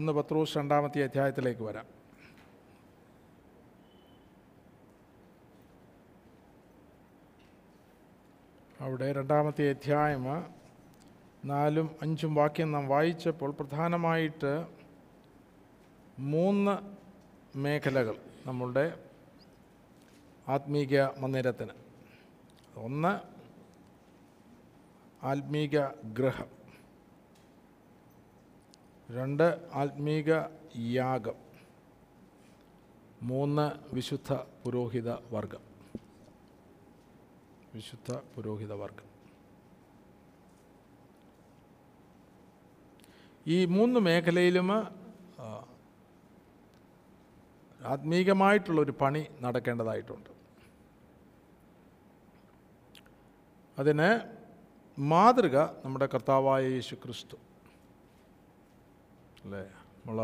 ഒന്ന് പത്രോസ് രണ്ടാമത്തെ അധ്യായത്തിലേക്ക് വരാം. അവിടെ രണ്ടാമത്തെ അധ്യായം നാലും അഞ്ചും വാക്യം നാം വായിച്ചപ്പോൾ പ്രധാനമായിട്ട് മൂന്ന് മേഖലകൾ നമ്മളുടെ ആത്മീക മന്ദിരത്തിന്. ഒന്ന് ആത്മീക ഗ്രഹം. രണ്ട് ആത്മീക യാഗം. മൂന്ന് വിശുദ്ധ പുരോഹിത വർഗം. വിശുദ്ധ പുരോഹിത വർഗം. ഈ മൂന്ന് മേഖലയിലും ആത്മീകമായിട്ടുള്ളൊരു പണി നടക്കേണ്ടതായിട്ടുണ്ട്. അതിന് മാതൃക നമ്മുടെ കർത്താവായ യേശു ക്രിസ്തു അല്ലേ? നമ്മൾ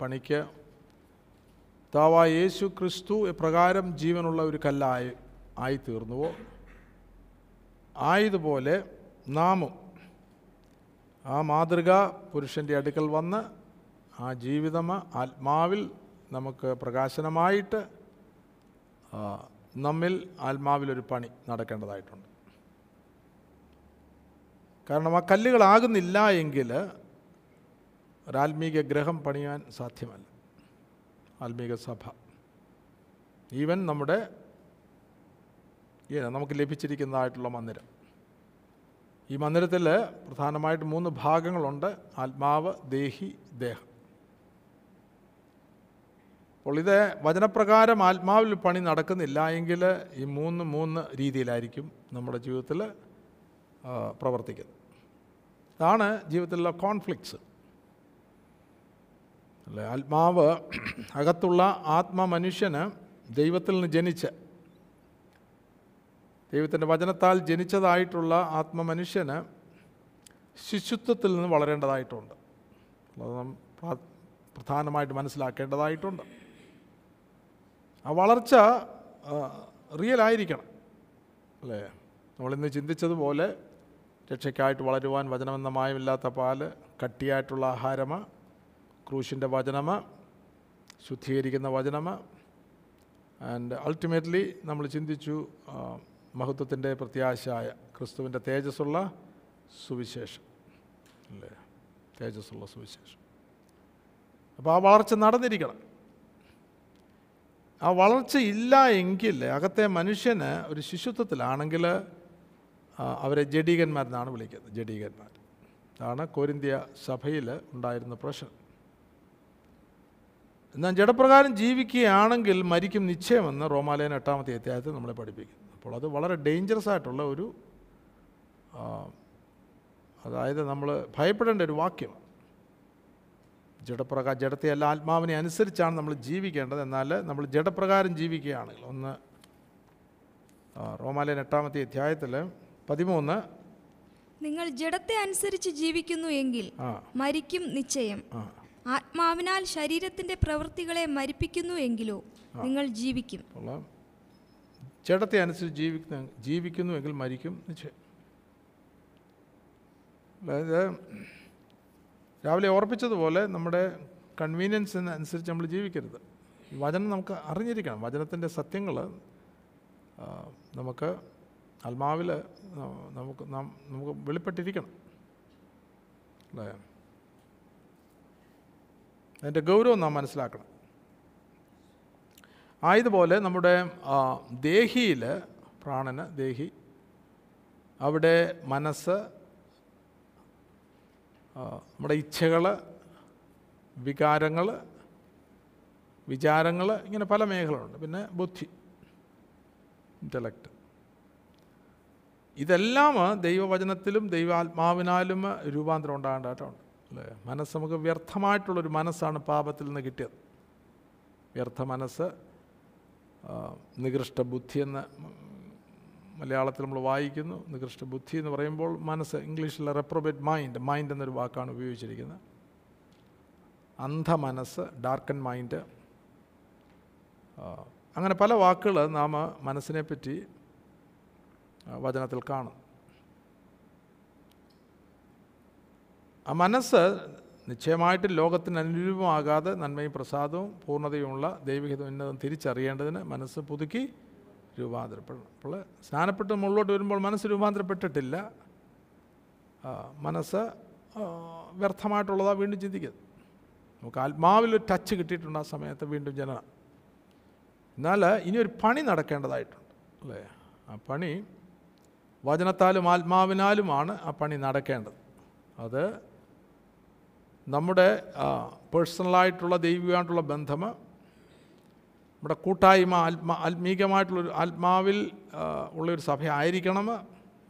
പണിക്ക് താവായ യേശു ക്രിസ്തു എപ്രകാരം ജീവനുള്ള ഒരു കല്ലായി ആയിത്തീർന്നുവോ? ആയതുപോലെ നാമും ആ മാതൃക പുരുഷന്റെ അടുക്കൽ വന്ന് ആ ജീവിതം ആത്മാവിൽ നമുക്ക് പ്രകാശനമായിട്ട് നമ്മിൽ ആത്മാവിലൊരു പണി നടക്കേണ്ടതായിട്ടുണ്ട്. കാരണം ആ കല്ലുകളാകുന്നില്ല എങ്കിൽ ഒരാത്മീക ഗ്രഹം പണിയാൻ സാധ്യമല്ല. ആത്മീക സഭ. ഈവൻ നമ്മുടെ നമുക്ക് ലഭിച്ചിരിക്കുന്നതായിട്ടുള്ള മന്ദിരം. ഈ മന്ദിരത്തിൽ പ്രധാനമായിട്ട് മൂന്ന് ഭാഗങ്ങളുണ്ട്. ആത്മാവ് ദേഹി ദേഹം. അപ്പോൾ ഇത് വചനപ്രകാരം ആത്മാവിൽ പണി നടക്കുന്നില്ല എങ്കിൽ ഈ മൂന്ന് മൂന്ന് രീതിയിലായിരിക്കും നമ്മുടെ ജീവിതത്തിൽ പ്രവർത്തിക്കുന്നത്. അതാണ് ജീവിതത്തിലുള്ള കോൺഫ്ലിക്ട്സ്. അല്ലേ? ആത്മാവ് അകത്തുള്ള ആത്മമനുഷ്യന് ദൈവത്തിൽ നിന്ന് ജനിച്ച് ദൈവത്തിന്റെ വചനത്താൽ ജനിച്ചതായിട്ടുള്ള ആത്മമനുഷ്യന് ശിശുത്വത്തിൽ നിന്ന് വളരേണ്ടതായിട്ടുണ്ട്. അത് നാം പ്രധാനമായിട്ട് മനസ്സിലാക്കേണ്ടതായിട്ടുണ്ട്. ആ വളർച്ച റിയൽ ആയിരിക്കണം. അല്ലേ? നമ്മളിന്ന് ചിന്തിച്ചതുപോലെ രക്ഷയ്ക്കായിട്ട് വളരുവാൻ വചനമെന്ന മായമില്ലാത്ത പാൽ കട്ടിയായിട്ടുള്ള ആഹാരം ക്രൂശിന്റെ വചനം ശുദ്ധീകരിക്കുന്ന വചനം ആൻഡ് അൾട്ടിമേറ്റ്ലി നമ്മൾ ചിന്തിച്ചു മഹത്വത്തിന്റെ പ്രത്യാശയായ ക്രിസ്തുവിന്റെ തേജസ്സുള്ള സുവിശേഷം. അല്ലേ? തേജസ്സുള്ള സുവിശേഷം. അപ്പോൾ ആ വളർച്ച നടന്നിരിക്കണം. ആ വളർച്ച ഇല്ല എങ്കിൽ അകത്തെ മനുഷ്യന് ഒരു ശിശുത്വത്തിലാണെങ്കിൽ അവരെ ജഡീകന്മാരെന്നാണ് വിളിക്കുന്നത്. ജഡീകന്മാർ. അതാണ് കോരിന്ത്യ സഭയിൽ ഉണ്ടായിരുന്ന പ്രശ്നം. എന്നാൽ ജഡപ്രകാരം ജീവിക്കുകയാണെങ്കിൽ മരിക്കും നിശ്ചയമെന്ന് റോമാലയൻ എട്ടാമത്തെ അധ്യായത്തിൽ നമ്മളെ പഠിപ്പിക്കുന്നു. അപ്പോൾ അത് വളരെ ഡേഞ്ചറസ് ആയിട്ടുള്ള ഒരു അതായത് നമ്മൾ ഭയപ്പെടേണ്ട ഒരു വാക്യമാണ് ജഡപ്രകാരം ജഡത്തെ അല്ല ആത്മാവിനെ അനുസരിച്ചാണ് നമ്മൾ ജീവിക്കേണ്ടത്. എന്നാൽ നമ്മൾ ജഡപ്രകാരം ജീവിക്കുകയാണെങ്കിൽ ഒന്ന് റോമാലയൻ എട്ടാമത്തെ അധ്യായത്തിൽ പതിമൂന്ന്. നിങ്ങൾ ജഡത്തെ അനുസരിച്ച് ജീവിക്കുന്നു എങ്കിൽ മരിക്കും നിശ്ചയം. ആ. ആത്മാവിനാൽ ശരീരത്തിന്റെ പ്രവൃത്തികളെ മരിപ്പിക്കുന്നു എങ്കിലോ നിങ്ങൾ ജീവിക്കും. ചേട്ടത്തെ അനുസരിച്ച് ജീവിക്കുന്ന എങ്കിൽ മരിക്കും. അതായത് രാവിലെ ഓർപ്പിച്ചതുപോലെ നമ്മുടെ കൺവീനിയൻസ് അനുസരിച്ച് നമ്മൾ ജീവിക്കരുത്. വചനം നമുക്ക് അറിഞ്ഞിരിക്കണം. വചനത്തിന്റെ സത്യങ്ങൾ നമുക്ക് ആത്മാവിൽ നമുക്ക് നാം നമുക്ക് വെളിപ്പെട്ടിരിക്കണം. അല്ലേ? അതിന്റെ ഗൗരവം നാം മനസ്സിലാക്കണം. ആയതുപോലെ നമ്മുടെ ദേഹിയിൽ പ്രാണന് ദേഹി അവിടെ മനസ്സ് നമ്മുടെ ഇച്ഛകൾ വികാരങ്ങൾ വിചാരങ്ങൾ ഇങ്ങനെ പല മേഖലകളുണ്ട്. പിന്നെ ബുദ്ധി ഇന്റലക്റ്റ് ഇതെല്ലാം ദൈവവചനത്തിലും ദൈവാത്മാവിനാലും രൂപാന്തരം ഉണ്ടാകേണ്ടതായിട്ടുണ്ട് അല്ലേ? മനസ്സ് നമുക്ക് വ്യർത്ഥമായിട്ടുള്ളൊരു മനസ്സാണ് പാപത്തിൽ നിന്ന് കിട്ടിയത്. വ്യർത്ഥ മനസ്സ് നികൃഷ്ട ബുദ്ധി എന്ന് മലയാളത്തിൽ നമ്മൾ വായിക്കുന്നു. നികൃഷ്ട ബുദ്ധി എന്ന് പറയുമ്പോൾ മനസ്സ് ഇംഗ്ലീഷിലെ റെപ്രോബേറ്റ് മൈൻഡ് മൈൻഡ് എന്നൊരു വാക്കാണ് ഉപയോഗിച്ചിരിക്കുന്നത്. അന്ധ മനസ്സ് ഡാർക്കൻ മൈൻഡ് അങ്ങനെ പല വാക്കുകൾ നാം മനസ്സിനെ പറ്റി ആ, വചനത്തിൽ കാണും. ആ മനസ്സ് നിശ്ചയമായിട്ട് ലോകത്തിന് അനുരൂപമാകാതെ നന്മയും പ്രസാദവും പൂർണതയുമുള്ള ദൈവികതം ഇന്നതും തിരിച്ചറിയേണ്ടതിന് മനസ്സ് പുതുക്കി രൂപാന്തരപ്പെടണം. അപ്പോൾ സ്നാനപ്പെട്ട് മുകളിലോട്ട് വരുമ്പോൾ മനസ്സ് രൂപാന്തരപ്പെട്ടിട്ടില്ല. മനസ്സ് വ്യർത്ഥമായിട്ടുള്ളതാണ് വീണ്ടും ചിന്തിക്കുന്നത്. നമുക്ക് ആത്മാവിൽ ഒരു ടച്ച് കിട്ടിയിട്ടുണ്ട് ആ സമയത്ത് വീണ്ടും ജനന. എന്നാൽ ഇനി ഒരു പണി നടക്കേണ്ടതായിട്ടുണ്ട് അല്ലേ? ആ പണി വചനത്താലും ആത്മാവിനാലുമാണ് ആ പണി നടക്കേണ്ടത്. അത് നമ്മുടെ പേഴ്സണലായിട്ടുള്ള ദൈവികമായിട്ടുള്ള ബന്ധം നമ്മുടെ കൂട്ടായ്മ ആത്മ ആത്മീകമായിട്ടുള്ളൊരു ആത്മാവിൽ ഉള്ളൊരു സഭയായിരിക്കണം.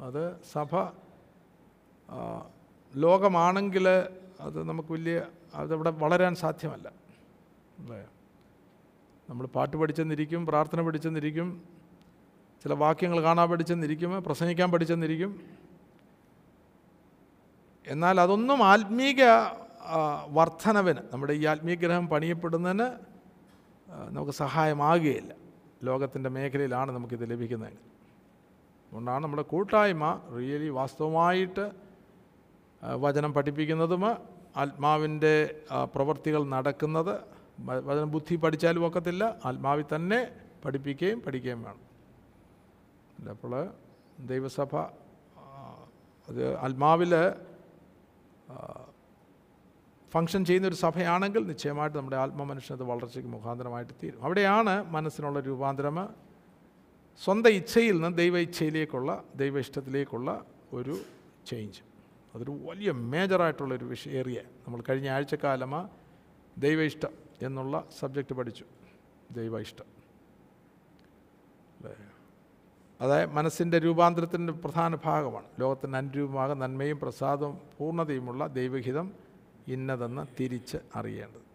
അത് സഭ ലോകമാണെങ്കിൽ അത് നമുക്ക് വലിയ അതവിടെ വളരാൻ സാധ്യമല്ല. അല്ലേ? നമ്മൾ പാട്ട് പഠിച്ചെന്നിരിക്കും പ്രാർത്ഥന പഠിച്ചെന്നിരിക്കും ചില വാക്യങ്ങൾ കാണാൻ പഠിച്ചെന്നിരിക്കും പ്രസംഗിക്കാൻ പഠിച്ചെന്നിരിക്കും. എന്നാൽ അതൊന്നും ആത്മീക വർധനവിന് നമ്മുടെ ഈ ആത്മീയഗ്രഹം പണിയപ്പെടുന്നതിന് നമുക്ക് സഹായമാകുകയില്ല. ലോകത്തിന്റെ മേഖലയിലാണ് നമുക്കിത് ലഭിക്കുന്നത് അതുകൊണ്ടാണ് നമ്മുടെ കൂട്ടായ്മ റിയലി വാസ്തവമായിട്ട് വചനം പഠിപ്പിക്കുന്നതും ആത്മാവിന്റെ പ്രവൃത്തികൾ നടക്കുന്നത് വചന ബുദ്ധി പഠിച്ചാലും ഒക്കത്തില്ല ആത്മാവിൽ തന്നെ പഠിപ്പിക്കുകയും പഠിക്കുകയും വേണം. അപ്പോൾ ദൈവസഭ അത് ആത്മാവിൽ ഫങ്ഷൻ ചെയ്യുന്ന ഒരു സഭയാണെങ്കിൽ നിശ്ചയമായിട്ട് നമ്മുടെ ആത്മമനുഷ്യനത് വളർച്ചയ്ക്ക് മുഖാന്തരമായിട്ട് തീരും. അവിടെയാണ് മനസ്സിനുള്ള രൂപാന്തരം സ്വന്തം ഇച്ഛയിൽ നിന്ന് ദൈവ ഇച്ഛയിലേക്കുള്ള ദൈവ ഇഷ്ടത്തിലേക്കുള്ള ഒരു ചേഞ്ച് അതൊരു വലിയ മേജറായിട്ടുള്ളൊരു വിഷയ ഏറിയ നമ്മൾ കഴിഞ്ഞ ആഴ്ചക്കാലമ ദൈവ ഇഷ്ടം എന്നുള്ള സബ്ജക്റ്റ് പഠിച്ചു. ദൈവ ഇഷ്ടം. അതായത് മനസ്സിന്റെ രൂപാന്തരത്തിന്റെ പ്രധാന ഭാഗമാണ്. ലോകത്തിന്റെ അനുരൂപമാകും നന്മയും പ്രസാദവും പൂർണതയുമുള്ള ദൈവഹിതം ഇന്നതെന്ന് തിരിച്ച് അറിയേണ്ടത്.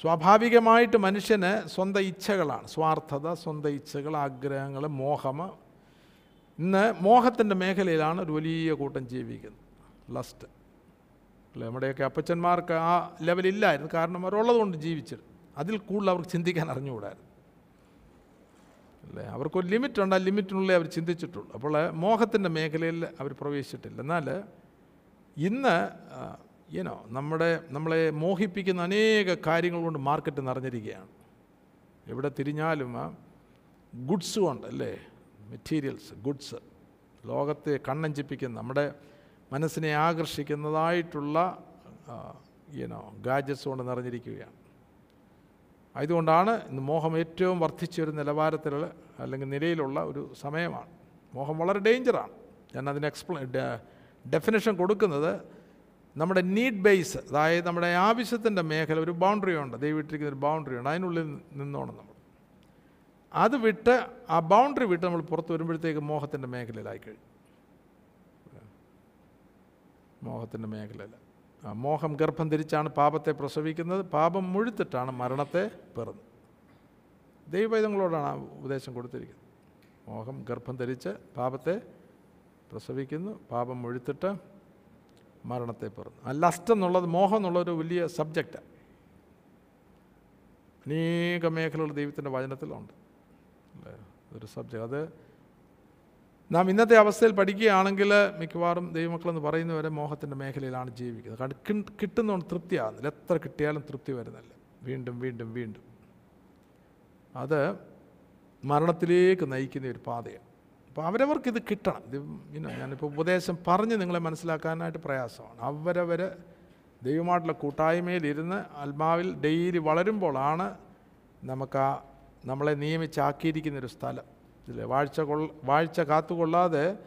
സ്വാഭാവികമായിട്ട് മനുഷ്യന് സ്വന്തം ഇച്ഛകളാണ്. സ്വാർത്ഥത സ്വന്തം ഇച്ഛകൾ ആഗ്രഹങ്ങൾ മോഹം. ഇന്ന് മോഹത്തിന്റെ മേഖലയിലാണ് ഒരു വലിയ കൂട്ടം ജീവിക്കുന്നത്. ലസ്റ്റ് അല്ലേ? നമ്മുടെയൊക്കെ അപ്പച്ചന്മാർക്ക് ആ ലെവലില്ലായിരുന്നു കാരണം അവരുള്ളത് കൊണ്ട് ജീവിച്ചത് അതിൽ കൂടുതൽ അവർക്ക് ചിന്തിക്കാൻ അറിഞ്ഞുകൂടായിരുന്നു. അല്ലേ? അവർക്കൊരു ലിമിറ്റ് ഉണ്ട്. ആ ലിമിറ്റിനുള്ളിൽ അവർ ചിന്തിച്ചിട്ടുള്ളൂ. അപ്പോൾ മോഹത്തിന്റെ മേഖലയിൽ അവർ പ്രവേശിച്ചിട്ടില്ല. എന്നാൽ ഇന്ന് ഈനോ നമ്മുടെ നമ്മളെ മോഹിപ്പിക്കുന്ന അനേക കാര്യങ്ങൾ കൊണ്ട് മാർക്കറ്റ് നിറഞ്ഞിരിക്കുകയാണ്. എവിടെ തിരിഞ്ഞാലും ഗുഡ്സ് കൊണ്ട് അല്ലേ മെറ്റീരിയൽസ് ഗുഡ്സ് ലോകത്തെ കണ്ണഞ്ചിപ്പിക്കുന്ന നമ്മുടെ മനസ്സിനെ ആകർഷിക്കുന്നതായിട്ടുള്ള യുനോ ഗാഡ്ജറ്റ്സ് കൊണ്ട് നിറഞ്ഞിരിക്കുകയാണ്. അതുകൊണ്ടാണ് ഇന്ന് മോഹം ഏറ്റവും വർദ്ധിച്ച ഒരു നിലവാരത്തിലുള്ള അല്ലെങ്കിൽ നിലയിലുള്ള ഒരു സമയമാണ്. മോഹം വളരെ ഡേഞ്ചറാണ് ഞാൻ അതിന് എക്സ്പ്ല ഡെഫിനേഷൻ കൊടുക്കുന്നത് നമ്മുടെ നീഡ് ബേസ് അതായത് നമ്മുടെ ആവശ്യത്തിന്റെ മേഖല ഒരു ബൗണ്ടറി ഉണ്ട്. ദൈവത്തിരിക്കുന്ന ഒരു ബൗണ്ടറി ഉണ്ട്. അതിനുള്ളിൽ നിന്നോണം നമ്മൾ. അത് വിട്ട് ആ ബൗണ്ടറി വിട്ട് നമ്മൾ പുറത്ത് വരുമ്പോഴത്തേക്ക് മോഹത്തിന്റെ മേഖലയിലായി കഴിഞ്ഞു മോഹത്തിന്റെ മേഖലയിൽ. മോഹം ഗർഭം ധരിച്ചാണ് പാപത്തെ പ്രസവിക്കുന്നത്. പാപം മുഴുത്തിട്ടാണ് മരണത്തെ പിറന്നത്. ദൈവവേദങ്ങളോടാണ് ആ ഉപദേശം കൊടുത്തിരിക്കുന്നത്. മോഹം ഗർഭം ധരിച്ച് പാപത്തെ പ്രസവിക്കുന്നു. പാപം മുഴുത്തിട്ട് മരണത്തെ പറഞ്ഞു ആ ലസ്റ്റ് എന്നുള്ളത് മോഹം എന്നുള്ളൊരു വലിയ സബ്ജക്റ്റാണ് അനേക മേഖലകൾ ദൈവത്തിന്റെ വചനത്തിലുണ്ട്. ഒരു സബ്ജക്റ്റ് അത് നാം ഇന്നത്തെ അവസ്ഥയിൽ പഠിക്കുകയാണെങ്കിൽ മിക്കവാറും ദൈവമക്കളെന്ന് പറയുന്നവരെ മോഹത്തിന്റെ മേഖലയിലാണ് ജീവിക്കുന്നത്. കിട്ടുന്നതുകൊണ്ട് തൃപ്തിയാകുന്നില്ല. എത്ര കിട്ടിയാലും തൃപ്തി വരുന്നില്ല. വീണ്ടും വീണ്ടും വീണ്ടും. അത് മരണത്തിലേക്ക് നയിക്കുന്ന ഒരു പാതയാണ്. അപ്പോൾ അവരവർക്ക് ഇത് കിട്ടണം. ഇത് പിന്നെ ഞാനിപ്പോൾ ഉപദേശം പറഞ്ഞ് നിങ്ങളെ മനസ്സിലാക്കാനായിട്ട് പ്രയാസമാണ്. അവരവർ ദൈവമായിട്ടുള്ള കൂട്ടായ്മയിലിരുന്ന് ആത്മാവിൽ ഡെയിലി വളരുമ്പോഴാണ് നമുക്ക് ആ നമ്മളെ നിയമിച്ചാക്കിയിരിക്കുന്നൊരു സ്ഥലം. ഇല്ലേ വാഴ്ച കൊള്ള വാഴ്ച കാത്തുകൊള്ളാതെ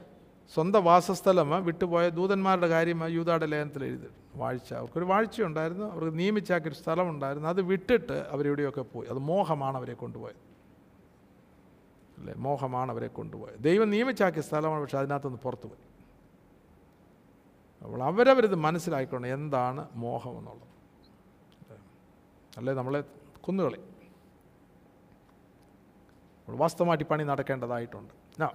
സ്വന്തം വാസസ്ഥലം വിട്ടുപോയ ദൂതന്മാരുടെ കാര്യം യൂതാടെ ലേഖനത്തിൽ എഴുതി വാഴ്ച അവർക്കൊരു വാഴ്ചയുണ്ടായിരുന്നു അവർക്ക് നിയമിച്ചാക്കിയൊരു സ്ഥലമുണ്ടായിരുന്നു. അത് വിട്ടിട്ട് അവരെവിടെയൊക്കെ പോയി? അത് മോഹമാണ് അവരെ കൊണ്ടുപോയത്. അല്ലേ? മോഹമാണ് അവരെ കൊണ്ടുപോയത്. ദൈവം നിയമിച്ചാക്കിയ സ്ഥലമാണ് പക്ഷെ അതിനകത്തുനിന്ന് പുറത്തു പോയി. അപ്പോൾ അവരവരിത് മനസ്സിലാക്കിക്കൊണ്ട് എന്താണ് മോഹം എന്നുള്ളത്. അല്ലേ? നമ്മളെ കുന്നുകളി. വാസ്തവമായിട്ട് പണി നടക്കേണ്ടതായിട്ടുണ്ട്. ആ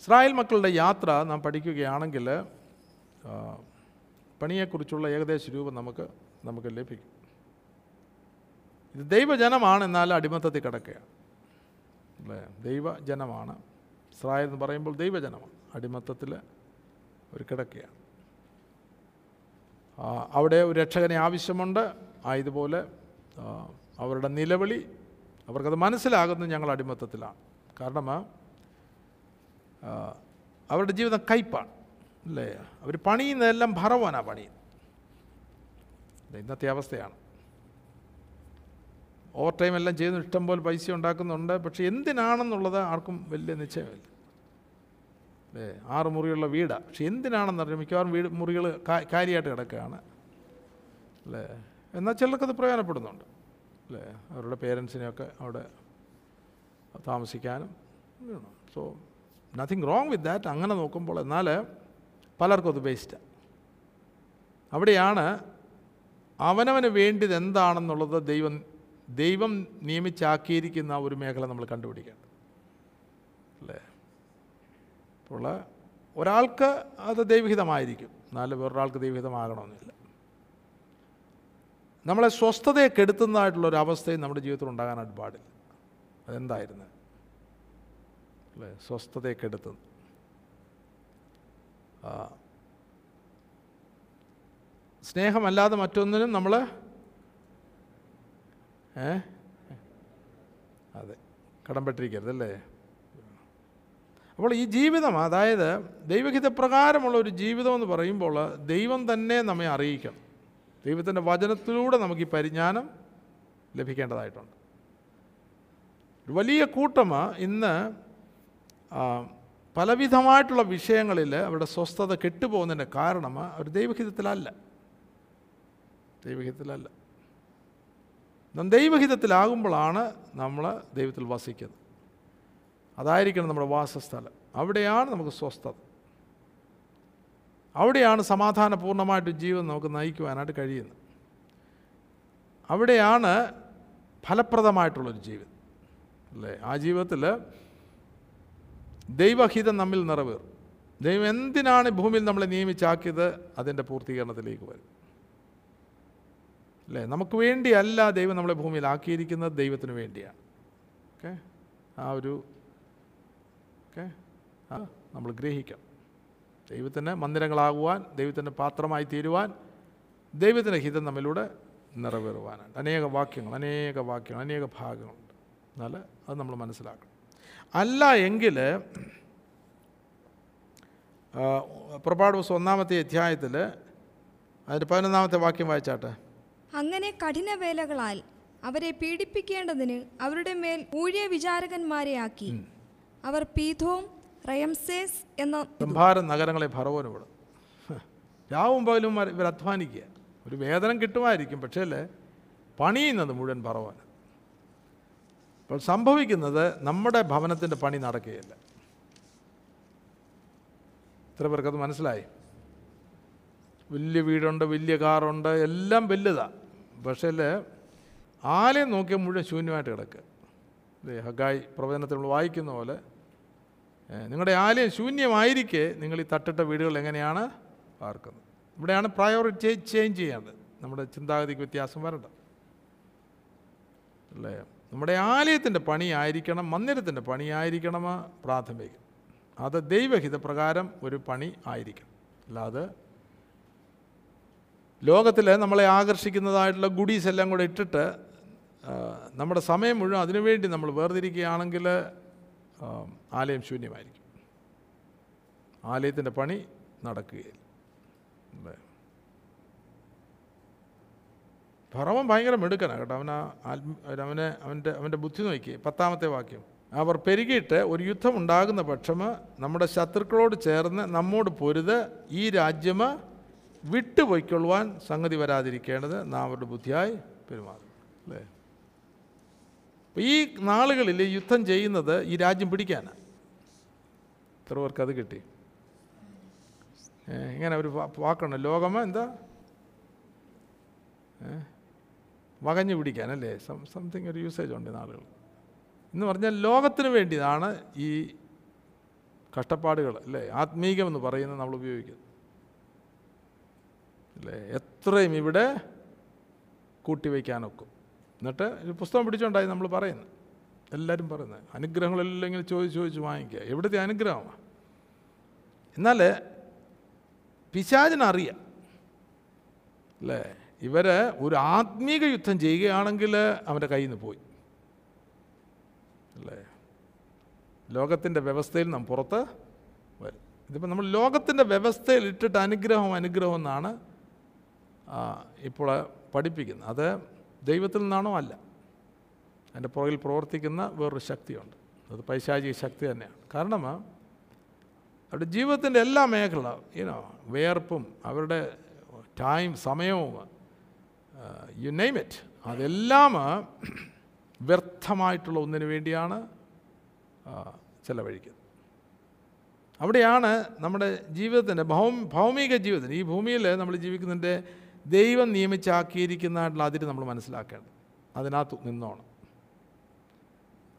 ഇസ്രായേൽ മക്കളുടെ യാത്ര നാം പഠിക്കുകയാണെങ്കിൽ പണിയെക്കുറിച്ചുള്ള ഏകദേശ രൂപം നമുക്ക് നമുക്ക് ലഭിക്കും. ഇത് ദൈവജനമാണ് എന്നാൽ അടിമത്തത്തിൽ കിടക്കുകയാണ്. അല്ലേ ദൈവജനമാണ്. ഇസ്രായേൽ എന്ന് പറയുമ്പോൾ ദൈവജനമാണ്. അടിമത്തത്തിൽ ഒരു കിടക്കുകയാണ് അവിടെ ഒരു രക്ഷകനെ ആവശ്യമുണ്ട്. ആയതുപോലെ അവരുടെ നിലവിളി അവർക്കത് മനസ്സിലാകുന്നത് ഞങ്ങൾ അടിമത്തത്തിലാണ്. കാരണം അവരുടെ ജീവിതം കയ്പാണ്. അല്ലേ? അവർ പണിയുന്നതെല്ലാം ഭറവാനാണ് പണിയുന്നത്. ഇന്നത്തെ അവസ്ഥയാണ്. ഓവർ ടൈം എല്ലാം ചെയ്യുന്നു ഇഷ്ടംപോലെ പൈസ ഉണ്ടാക്കുന്നുണ്ട്. പക്ഷെ എന്തിനാണെന്നുള്ളത് ആർക്കും വലിയ നിശ്ചയമില്ല. അല്ലേ ആറ് മുറിയുള്ള വീടാണ് പക്ഷെ എന്തിനാണെന്ന് അറിയാം മിക്കവാറും വീട് മുറികൾ കാര്യമായിട്ട് കിടക്കുകയാണ്. അല്ലേ? എന്നാൽ ചിലർക്കത് പ്രയോജനപ്പെടുന്നുണ്ട്. അല്ലേ? അവരുടെ പേരൻസിനെയൊക്കെ അവിടെ താമസിക്കാനും so nothing wrong with that അങ്ങനെ നോക്കുമ്പോൾ എന്നാൽ പലർക്കും അത് വേസ്റ്റാണ് അവിടെയാണ് അവനവന് വേണ്ടിയത് എന്താണെന്നുള്ളത് ദൈവം ദൈവം നിയമിച്ചാക്കിയിരിക്കുന്ന ഒരു മേഖല നമ്മൾ കണ്ടുപിടിക്കേണ്ടത് അല്ലേ? അപ്പോൾ ഒരാൾക്ക് അത് ദൈവഹിതമായിരിക്കും. എന്നാൽ വേറൊരാൾക്ക് ദൈവഹിതമാകണമെന്നില്ല. നമ്മളെ സ്വസ്ഥതയെ കെടുത്തുന്നതായിട്ടുള്ള ഒരു അവസ്ഥയും നമ്മുടെ ജീവിതത്തിൽ ഉണ്ടാകാനായിട്ട് പാടില്ല. അതെന്തായിരുന്നു? അല്ലേ? സ്വസ്ഥതയെ കെടുത്തുന്നു സ്നേഹമല്ലാതെ മറ്റൊന്നിനും നമ്മൾ ഏ? അതെ. കടംപെട്ടിരിക്കരുത് അല്ലേ അപ്പോൾ ഈ ജീവിതം അതായത് ദൈവഹിതപ്രകാരമുള്ള ഒരു ജീവിതം എന്ന് പറയുമ്പോൾ ദൈവം തന്നെ നമ്മെ അറിയിക്കണം. ദൈവത്തിന്റെ വചനത്തിലൂടെ നമുക്ക് ഈ പരിജ്ഞാനം ലഭിക്കേണ്ടതായിട്ടുണ്ട്. വലിയ കൂട്ടം ഇന്ന് പലവിധമായിട്ടുള്ള വിഷയങ്ങളിൽ അവരുടെ സ്വസ്ഥത കെട്ടുപോകുന്നതിന്റെ കാരണം അവർ ദൈവഹിതത്തിലല്ല ദൈവഹിതത്തിലല്ല നാം ദൈവഹിതത്തിലാകുമ്പോഴാണ് നമ്മൾ ദൈവത്തിൽ വസിക്കുന്നത്. അതായിരിക്കണം നമ്മുടെ വാസസ്ഥലം. അവിടെയാണ് നമുക്ക് സ്വസ്ഥത. അവിടെയാണ് സമാധാനപൂർണമായിട്ട് ജീവൻ നമുക്ക് നയിക്കുവാനായിട്ട് കഴിയുന്നത്. അവിടെയാണ് ഫലപ്രദമായിട്ടുള്ളൊരു ജീവിതം അല്ലേ? ആ ജീവിതത്തിൽ ദൈവഹിതം നമ്മിൽ നിറവേറും. ദൈവം എന്തിനാണ് ഭൂമിയിൽ നമ്മളെ നിയമിച്ചാക്കിയത്? അതിന്റെ പൂർത്തീകരണത്തിലേക്ക് വരും. അല്ലേ? നമുക്ക് വേണ്ടിയല്ല ദൈവം നമ്മളെ ഭൂമിയിൽ ആക്കിയിരിക്കുന്നത് ദൈവത്തിന് വേണ്ടിയാണ്. ഓക്കെ? ആ ഒരു ഓക്കെ? ആ നമ്മൾ ഗ്രഹിക്കാം. ദൈവത്തിന് മന്ദിരങ്ങളാകുവാൻ ദൈവത്തിന്റെ പാത്രമായി തീരുവാൻ ദൈവത്തിന്റെ ഹിതം നമ്മിലൂടെ നിറവേറുവാനുണ്ട് അനേക വാക്യങ്ങൾ അനേക വാക്യങ്ങൾ അനേക ഭാഗങ്ങളുണ്ട്. എന്നാൽ അത് നമ്മൾ മനസ്സിലാക്കണം. അല്ല എങ്കിൽ പുറപ്പാട് ദിവസം ഒന്നാമത്തെ അധ്യായത്തിൽ അതിന്റെ പതിനൊന്നാമത്തെ വാക്യം വായിച്ചാട്ടെ? അങ്ങനെ കഠിനവേലകളാൽ അവരെ പീഡിപ്പിക്കേണ്ടതിന് അവരുടെ മേൽ ഊഴിയ വിചാരകന്മാരെ ആക്കി. അവർ പീഥോം റയംസേസ് എന്ന സംഭാര നഗരങ്ങളെ ഭറവോന് വിടും രാവും പകലും ഇവർ അധ്വാനിക്കുക. ഒരു വേതനം കിട്ടുമായിരിക്കും പക്ഷേ അല്ലേ? പണിയുന്നത് മുഴുവൻ ഭറവാൻ അപ്പോൾ സംഭവിക്കുന്നത് നമ്മുടെ ഭവനത്തിന്റെ പണി നടക്കുകയില്ല. ഇത്ര പേർക്കത് മനസ്സിലായി? വലിയ വീടുണ്ട് വലിയ കാറുണ്ട് എല്ലാം വലുതാണ് പക്ഷേ ആലയം നോക്കിയാൽ മുഴുവൻ ശൂന്യമായിട്ട് കിടക്കുക ഹഗായി പ്രവചനത്തിൽ നമ്മൾ വായിക്കുന്ന പോലെ നിങ്ങളുടെ ആലയം ശൂന്യമായിരിക്കെ നിങ്ങൾ ഈ തട്ടിട്ട വീടുകൾ എങ്ങനെയാണ് പാർക്കുന്നത്. ഇവിടെയാണ് പ്രയോറിറ്റി ചേഞ്ച് ചെയ്യേണ്ടത്. നമ്മുടെ ചിന്താഗതിക്ക് വ്യത്യാസം വരണ്ട. അല്ലേ നമ്മുടെ ആലയത്തിന്റെ പണിയായിരിക്കണം മന്ദിരത്തിന്റെ പണിയായിരിക്കണം പ്രാഥമികം. അത് ദൈവഹിതപ്രകാരം ഒരു പണി ആയിരിക്കണം. അല്ലാതെ ലോകത്തിൽ നമ്മളെ ആകർഷിക്കുന്നതായിട്ടുള്ള ഗുഡീസ് എല്ലാം കൂടെ ഇട്ടിട്ട് നമ്മുടെ സമയം മുഴുവൻ അതിനുവേണ്ടി നമ്മൾ വേർതിരിക്കുകയാണെങ്കിൽ ആലയം ശൂന്യമായിരിക്കും. ആലയത്തിന്റെ പണി നടക്കുകയില്ല ഫറവൻ ഭയങ്കര മിടുക്കനാണ് കേട്ടോ. അവൻ അവനെ അവന്റെ അവന്റെ ബുദ്ധി നോക്കി പത്താമത്തെ വാക്യം. അവർ പെരുകിയിട്ട് ഒരു യുദ്ധം ഉണ്ടാകുന്ന പക്ഷം നമ്മുടെ ശത്രുക്കളോട് ചേർന്ന് നമ്മോട് പൊരുത്. ഈ രാജ്യം വിട്ടുപൊയ്ക്കൊള്ളുവാൻ സംഗതി വരാതിരിക്കേണ്ടത് നാം അവരുടെ ബുദ്ധിയായി പെരുമാറും അല്ലേ? ഈ നാളുകളിൽ യുദ്ധം ചെയ്യുന്നത് ഈ രാജ്യം പിടിക്കാനാണ് എത്ര പേർക്ക് അത് കിട്ടി? ഇങ്ങനെ ഒരു വാക്കുണ്ട്. ലോകമ എന്താ? വകഞ്ഞു പിടിക്കാനല്ലേ? സം സംതിങ് ഒരു യൂസേജ് ഉണ്ട് നാളുകൾ എന്ന് പറഞ്ഞാൽ ലോകത്തിന് വേണ്ടിയാണ് ഈ കഷ്ടപ്പാടുകൾ അല്ലേ? ആത്മീകം എന്ന് പറയുന്നത് നമ്മൾ ഉപയോഗിക്കുന്നത്. അല്ലേ? എത്രയും ഇവിടെ കൂട്ടിവയ്ക്കാനൊക്കും. എന്നിട്ട് ഒരു പുസ്തകം പിടിച്ചോണ്ടായി നമ്മൾ പറയുന്നു എല്ലാവരും പറയുന്നത് അനുഗ്രഹങ്ങളെല്ലാം ഇങ്ങനെ ചോദിച്ച് ചോദിച്ച് വാങ്ങിക്കുക. എവിടുത്തെ അനുഗ്രഹമാണ് എന്നാൽ പിശാചിനറിയാം. അല്ലേ? ഇവർ ഒരു ആത്മീക യുദ്ധം ചെയ്യുകയാണെങ്കിൽ അവന്റെ കയ്യിൽ നിന്ന് പോയി. അല്ലേ? ലോകത്തിന്റെ വ്യവസ്ഥയിൽ നാം പുറത്ത് വരും. ഇതിപ്പോൾ നമ്മൾ ലോകത്തിന്റെ വ്യവസ്ഥയിൽ ഇട്ടിട്ട് അനുഗ്രഹം അനുഗ്രഹം എന്നാണ് ഇപ്പോൾ പഠിപ്പിക്കുന്നത് അത് ദൈവത്തിൽ നിന്നാണോ അല്ല. അതിന്റെ പുറകിൽ പ്രവർത്തിക്കുന്ന വേറൊരു ശക്തിയുണ്ട്. അത് പൈശാചിക ശക്തി തന്നെയാണ്. കാരണം അവരുടെ ജീവിതത്തിന്റെ എല്ലാ മേഖല യുനോ വേർപ്പും അവരുടെ ടൈം സമയവും യു നെയ്മ് ഇറ്റ് അതെല്ലാം വ്യർത്ഥമായിട്ടുള്ള ഒന്നിനു വേണ്ടിയാണ് ചിലവഴിക്കുന്നത്. അവിടെയാണ് നമ്മുടെ ജീവിതത്തിന്റെ ഭൗ ഭൗമിക ജീവിതത്തിന് ഈ ഭൂമിയിൽ നമ്മൾ ജീവിക്കുന്നതിന്റെ ദൈവം നിയമിച്ചാക്കിയിരിക്കുന്നതായിട്ടുള്ള അതിര് നമ്മൾ മനസ്സിലാക്കേണ്ടത്. അതിനകത്ത് നിന്നോണം.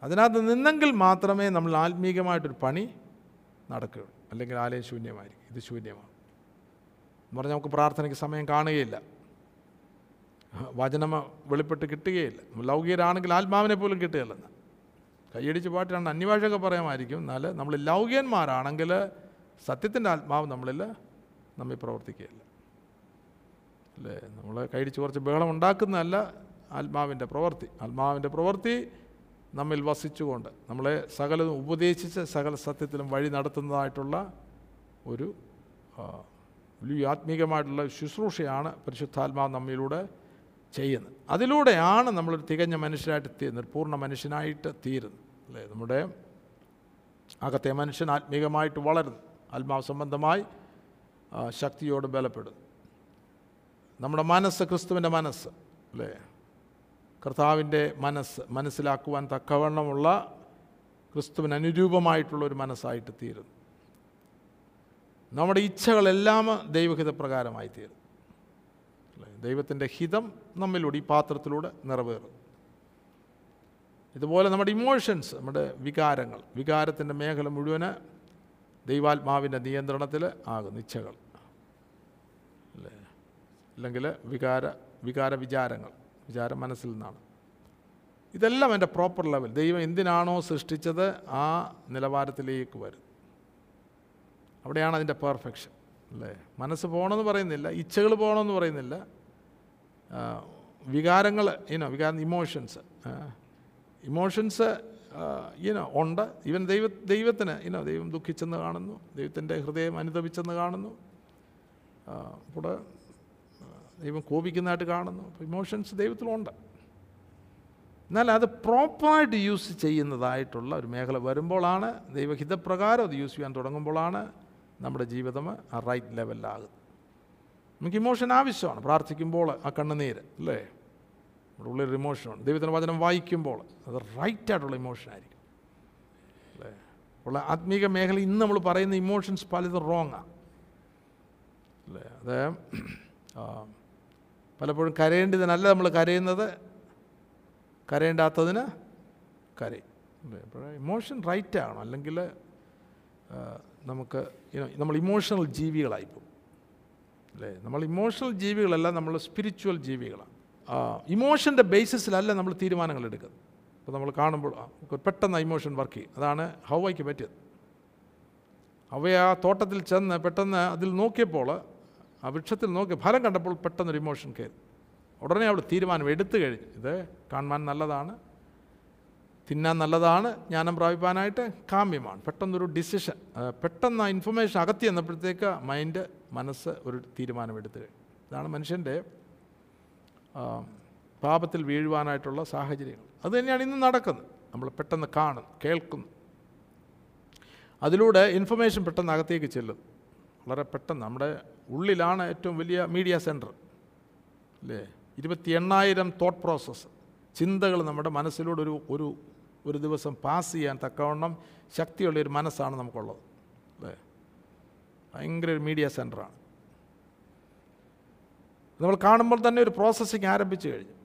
അതിനകത്ത് നിന്നെങ്കിൽ മാത്രമേ നമ്മൾ ആത്മീകമായിട്ടൊരു പണി നടക്കുകയുള്ളൂ. അല്ലെങ്കിൽ ആലയം ശൂന്യമായിരിക്കും. ഇത് ശൂന്യമാണ്. എന്ന് പറഞ്ഞാൽ നമുക്ക് പ്രാർത്ഥനയ്ക്ക് സമയം കാണുകയില്ല. വചനം വെളിപ്പെട്ട് കിട്ടുകയില്ല. ലൗകികരാണെങ്കിൽ ആത്മാവിനെ പോലും കിട്ടുകയില്ലെന്ന്. കൈയടിച്ച് പാട്ടിലാണ് അന്യഭാഷയൊക്കെ പറയാമായിരിക്കും. എന്നാൽ നമ്മൾ ലൗകികന്മാരാണെങ്കിൽ സത്യത്തിന്റെ ആത്മാവ് നമ്മളിൽ നമ്മൾ പ്രവർത്തിക്കുകയില്ല. അല്ലേ? നമ്മൾ കൈടിച്ച് കുറച്ച് ബഹളം ഉണ്ടാക്കുന്നതല്ല ആത്മാവിന്റെ പ്രവൃത്തി. ആത്മാവിന്റെ പ്രവൃത്തി നമ്മിൽ വസിച്ചുകൊണ്ട് നമ്മളെ സകലതും ഉപദേശിച്ച് സകല സത്യത്തിലും വഴി നടത്തുന്നതായിട്ടുള്ള ഒരു വലിയ ആത്മീകമായിട്ടുള്ള ശുശ്രൂഷയാണ് പരിശുദ്ധാത്മാവ് നമ്മിലൂടെ ചെയ്യുന്നത്. അതിലൂടെയാണ് നമ്മളൊരു തികഞ്ഞ മനുഷ്യനായിട്ട് തീരുന്നത് പൂർണ മനുഷ്യനായിട്ട് തീരുന്നത്. അല്ലേ? നമ്മുടെ അകത്തെ മനുഷ്യൻ ആത്മീകമായിട്ട് വളരുന്നു. ആത്മാവ് സംബന്ധമായി ശക്തിയോട് ബലപ്പെടുന്നു. നമ്മുടെ മനസ്സ് ക്രിസ്തുവിന്റെ മനസ്സ് അല്ലേ? കർത്താവിന്റെ മനസ്സ് മനസ്സിലാക്കുവാൻ തക്കവണ്ണമുള്ള ക്രിസ്തുവിന് അനുരൂപമായിട്ടുള്ള ഒരു മനസ്സായിട്ട് തീരുന്നു. നമ്മുടെ ഇച്ഛകളെല്ലാം ദൈവഹിതപ്രകാരമായി തീരും? ദൈവത്തിന്റെ ഹിതം നമ്മിലൂടെ ഈ പാത്രത്തിലൂടെ നിറവേറും. ഇതുപോലെ നമ്മുടെ ഇമോഷൻസ് നമ്മുടെ വികാരങ്ങൾ വികാരത്തിന്റെ മേഖല മുഴുവൻ ദൈവാത്മാവിന്റെ നിയന്ത്രണത്തിൽ ആകും ഇച്ഛകൾ. അല്ലെങ്കിൽ വികാര വികാര വിചാരങ്ങൾ വിചാരം മനസ്സിൽ നിന്നാണ്. ഇതെല്ലാം എന്റെ പ്രോപ്പർ ലെവൽ ദൈവം എന്തിനാണോ സൃഷ്ടിച്ചത് ആ നിലവാരത്തിലേക്ക് വരും. അവിടെയാണ് അതിന്റെ പെർഫെക്ഷൻ അല്ലേ? മനസ്സ് പോകണമെന്ന് പറയുന്നില്ല ഇച്ഛകൾ പോകണമെന്ന് പറയുന്നില്ല. വികാരങ്ങൾ ഇനോ വികാര ഇമോഷൻസ് ഇമോഷൻസ് ഇനോ ഉണ്ട്. ഈവൻ ദൈവ ദൈവത്തിന് ഇനോ ദൈവം ദുഃഖിച്ചെന്ന് കാണുന്നു. ദൈവത്തിന്റെ ഹൃദയം അനുദപിച്ചെന്ന് കാണുന്നു. ആ, ദൈവം കോപിക്കുന്നതായിട്ട് കാണുന്നു. ഇമോഷൻസ് ദൈവത്തിലുണ്ട്. എന്നാൽ അത് പ്രോപ്പറായിട്ട് യൂസ് ചെയ്യുന്നതായിട്ടുള്ള ഒരു മേഖല വരുമ്പോഴാണ് ദൈവഹിതപ്രകാരം അത് യൂസ് ചെയ്യാൻ തുടങ്ങുമ്പോഴാണ് നമ്മുടെ ജീവിതം ആ റൈറ്റ് ലെവലിലാകുന്നത് നമുക്ക് ഇമോഷൻ ആവശ്യമാണ്. പ്രാർത്ഥിക്കുമ്പോൾ ആ കണ്ണുനീര് അല്ലേ? നമ്മുടെ ഉള്ളിലൊരു ഇമോഷനുണ്ട് ദൈവത്തിന്റെ വചനം വായിക്കുമ്പോൾ അത് റൈറ്റായിട്ടുള്ള ഇമോഷൻ ആയിരിക്കും. അല്ലേ? ഉള്ള ആത്മീക മേഖല ഇന്ന് നമ്മൾ പറയുന്ന ഇമോഷൻസ് പലതും റോങ്ങാണ് അല്ലേ? അത് പലപ്പോഴും കരയേണ്ടതിനല്ല നമ്മൾ കരയുന്നത് കരയേണ്ടാത്തതിന് കരയും. ഇമോഷൻ റൈറ്റ് ആകണം അല്ലെങ്കിൽ നമുക്ക് നമ്മൾ ഇമോഷണൽ ജീവികളായിപ്പോൾ അല്ലേ? നമ്മൾ ഇമോഷണൽ ജീവികളല്ല നമ്മൾ സ്പിരിച്വൽ ജീവികളാണ്. ഇമോഷന്റെ ബേസിസിലല്ല നമ്മൾ തീരുമാനങ്ങൾ എടുക്കുന്നത്. അപ്പോൾ നമ്മൾ കാണുമ്പോൾ പെട്ടെന്ന് ഇമോഷൻ വർക്ക് ചെയ്യും. അതാണ് ഹൗവയ്ക്ക് പറ്റിയത്. അവയെ ആ തോട്ടത്തിൽ ചെന്ന് പെട്ടെന്ന് അതിൽ നോക്കിയപ്പോൾ ആ വൃക്ഷത്തിൽ നോക്കി ഫലം കണ്ടപ്പോൾ പെട്ടെന്നൊരു ഇമോഷൻ കയറി. ഉടനെ അവൾ തീരുമാനം എടുത്തു കഴിഞ്ഞു. ഇത് കാണുവാൻ നല്ലതാണ് തിന്നാൻ നല്ലതാണ് ജ്ഞാനം പ്രാപിപ്പാനായിട്ട് കാമ്യമാണ്. പെട്ടെന്നൊരു ഡിസിഷൻ പെട്ടെന്ന് ആ ഇൻഫർമേഷൻ അകത്തി എന്നപ്പോഴത്തേക്ക് മൈൻഡ് മനസ്സ് ഒരു തീരുമാനം എടുത്തു കഴിഞ്ഞു. ഇതാണ് മനുഷ്യന്റെ പാപത്തിൽ വീഴുവാനായിട്ടുള്ള സാഹചര്യങ്ങൾ. അതുതന്നെയാണ് ഇന്ന് നടക്കുന്നത്. നമ്മൾ പെട്ടെന്ന് കാണുന്നു കേൾക്കുന്നു. അതിലൂടെ ഇൻഫർമേഷൻ പെട്ടെന്ന് അകത്തേക്ക് ചെല്ലും വളരെ പെട്ടെന്ന് നമ്മുടെ ഉള്ളിലാണ് ഏറ്റവും വലിയ മീഡിയ സെന്റർ അല്ലേ ഇരുപത്തി എണ്ണായിരം തോട്ട് പ്രോസസ്സ് ചിന്തകൾ നമ്മുടെ മനസ്സിലൂടെ ഒരു ഒരു ഒരു ദിവസം പാസ് ചെയ്യാൻ തക്കവണ്ണം ശക്തിയുള്ള ഒരു മനസ്സാണ് നമുക്കുള്ളത്. അല്ലേ ഭയങ്കര ഒരു മീഡിയ സെന്ററാണ് നമ്മൾ കാണുമ്പോൾ തന്നെ ഒരു പ്രോസസ്സിങ് ആരംഭിച്ചു കഴിഞ്ഞു.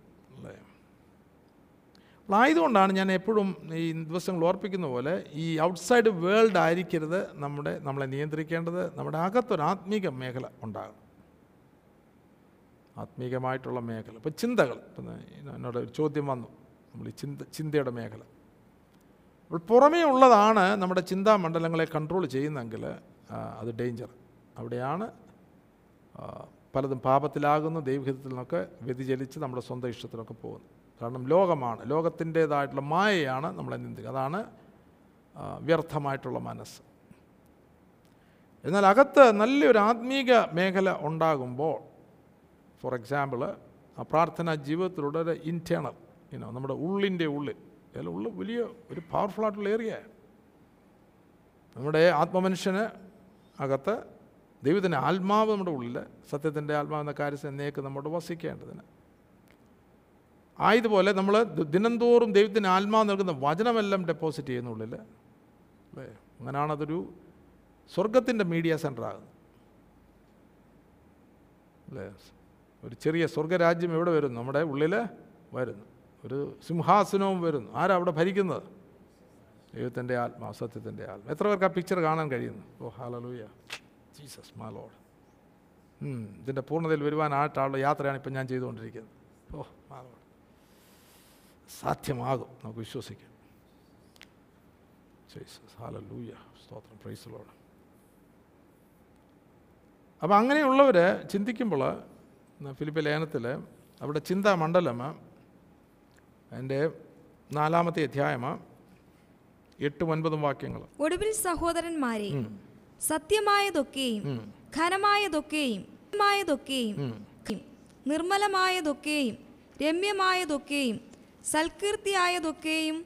ആയതുകൊണ്ടാണ് ഞാൻ എപ്പോഴും ഈ ദിവസങ്ങൾ ഓർപ്പിക്കുന്ന പോലെ ഈ ഔട്ട്സൈഡ് വേൾഡ് ആയിരിക്കരുത്. നമ്മുടെ നമ്മളെ നിയന്ത്രിക്കേണ്ടത് നമ്മുടെ അകത്തൊരു ആത്മീക മേഖല ഉണ്ടാകും ആത്മീകമായിട്ടുള്ള മേഖല. ഇപ്പോൾ ചിന്തകൾ. ഇപ്പം എന്നോട് ഒരു ചോദ്യം വന്നു. നമ്മൾ ഈ ചിന്ത ചിന്തയുടെ മേഖല. അപ്പോൾ പുറമേ ഉള്ളതാണ് നമ്മുടെ ചിന്താ മണ്ഡലങ്ങളെ കൺട്രോൾ ചെയ്യുന്നെങ്കിൽ അത് ഡേഞ്ചർ അവിടെയാണ് പലതും പാപത്തിലാകുന്നു ദൈവഹിതത്തിൽ നിന്നൊക്കെ വ്യതിചലിച്ച് നമ്മുടെ സ്വന്തം ഇഷ്ടത്തിലൊക്കെ പോകുന്നു കാരണം ലോകമാണ് ലോകത്തിന്റേതായിട്ടുള്ള മായയാണ് നമ്മളെ നിന്ദിക്കുക അതാണ് വ്യർത്ഥമായിട്ടുള്ള മനസ്സ്. എന്നാൽ അകത്ത് നല്ലൊരു ആത്മീക മേഖല ഉണ്ടാകുമ്പോൾ ഫോർ എക്സാമ്പിൾ ആ പ്രാർത്ഥനാ ജീവിതത്തിലൂടെ ഒരു ഇന്റേണൽ ഇനോ നമ്മുടെ ഉള്ളിന്റെ ഉള്ളിൽ അതിൽ ഉള്ളിൽ വലിയ ഒരു പവർഫുൾ ആയിട്ടുള്ള ഏരിയ നമ്മുടെ ആത്മമനുഷ്യന് അകത്ത് ദൈവത്തിന്റെ ആത്മാവ് നമ്മുടെ ഉള്ളിൽ സത്യത്തിന്റെ ആത്മാവെന്ന കാര്യത്തിൽ എന്നേക്ക് നമ്മോട് വസിക്കേണ്ടതിന്. ആയതുപോലെ നമ്മൾ ദിനംതോറും ദൈവത്തിന് ആത്മാവ് നൽകുന്ന വചനമെല്ലാം ഡെപ്പോസിറ്റ് ചെയ്യുന്നുള്ളിൽ അല്ലേ അങ്ങനെയാണ് സ്വർഗത്തിന്റെ മീഡിയ സെന്റർ ആകുന്നത്. അല്ലേ? ഒരു ചെറിയ സ്വർഗരാജ്യം എവിടെ വരുന്നു? നമ്മുടെ ഉള്ളിൽ വരുന്നു. ഒരു സിംഹാസനവും വരുന്നു. ആരാ അവിടെ ഭരിക്കുന്നത്? ദൈവത്തിന്റെ ആത്മാവ് സത്യത്തിന്റെ ആത്മ. എത്ര പേർക്ക് ആ പിക്ചർ കാണാൻ കഴിയുന്നു? ഓ ഹാലലൂയ ജീസസ് മാലോഡ് ഇതിന്റെ പൂർണതയിൽ വരുവാനായിട്ടുള്ള യാത്രയാണ് ഇപ്പം ഞാൻ ചെയ്തുകൊണ്ടിരിക്കുന്നത്. ഓ മാലോഡ് സാധ്യമാകും. നമുക്ക് വിശ്വസിക്കാം. ഹാലലൂയ സ്തോത്രം. പ്രൈസലോട് അപ്പോൾ അങ്ങനെയുള്ളവർ ചിന്തിക്കുമ്പോൾ ഫിലിപ്പ് ലേനത്തിൽ അവിടെ ചിന്താ മണ്ഡലം അതിന്റെ നാലാമത്തെ അധ്യായം എട്ടും ഒൻപതും വാക്യങ്ങൾ ഒടുവിൽ സഹോദരന്മാരെ സത്യമായതൊക്കെയും ഘനമായതൊക്കെയും മായതൊക്കെയും നിർമ്മലമായതൊക്കെയും രമ്യമായതൊക്കെയും സൽകീർത്തിയായതൊക്കെയും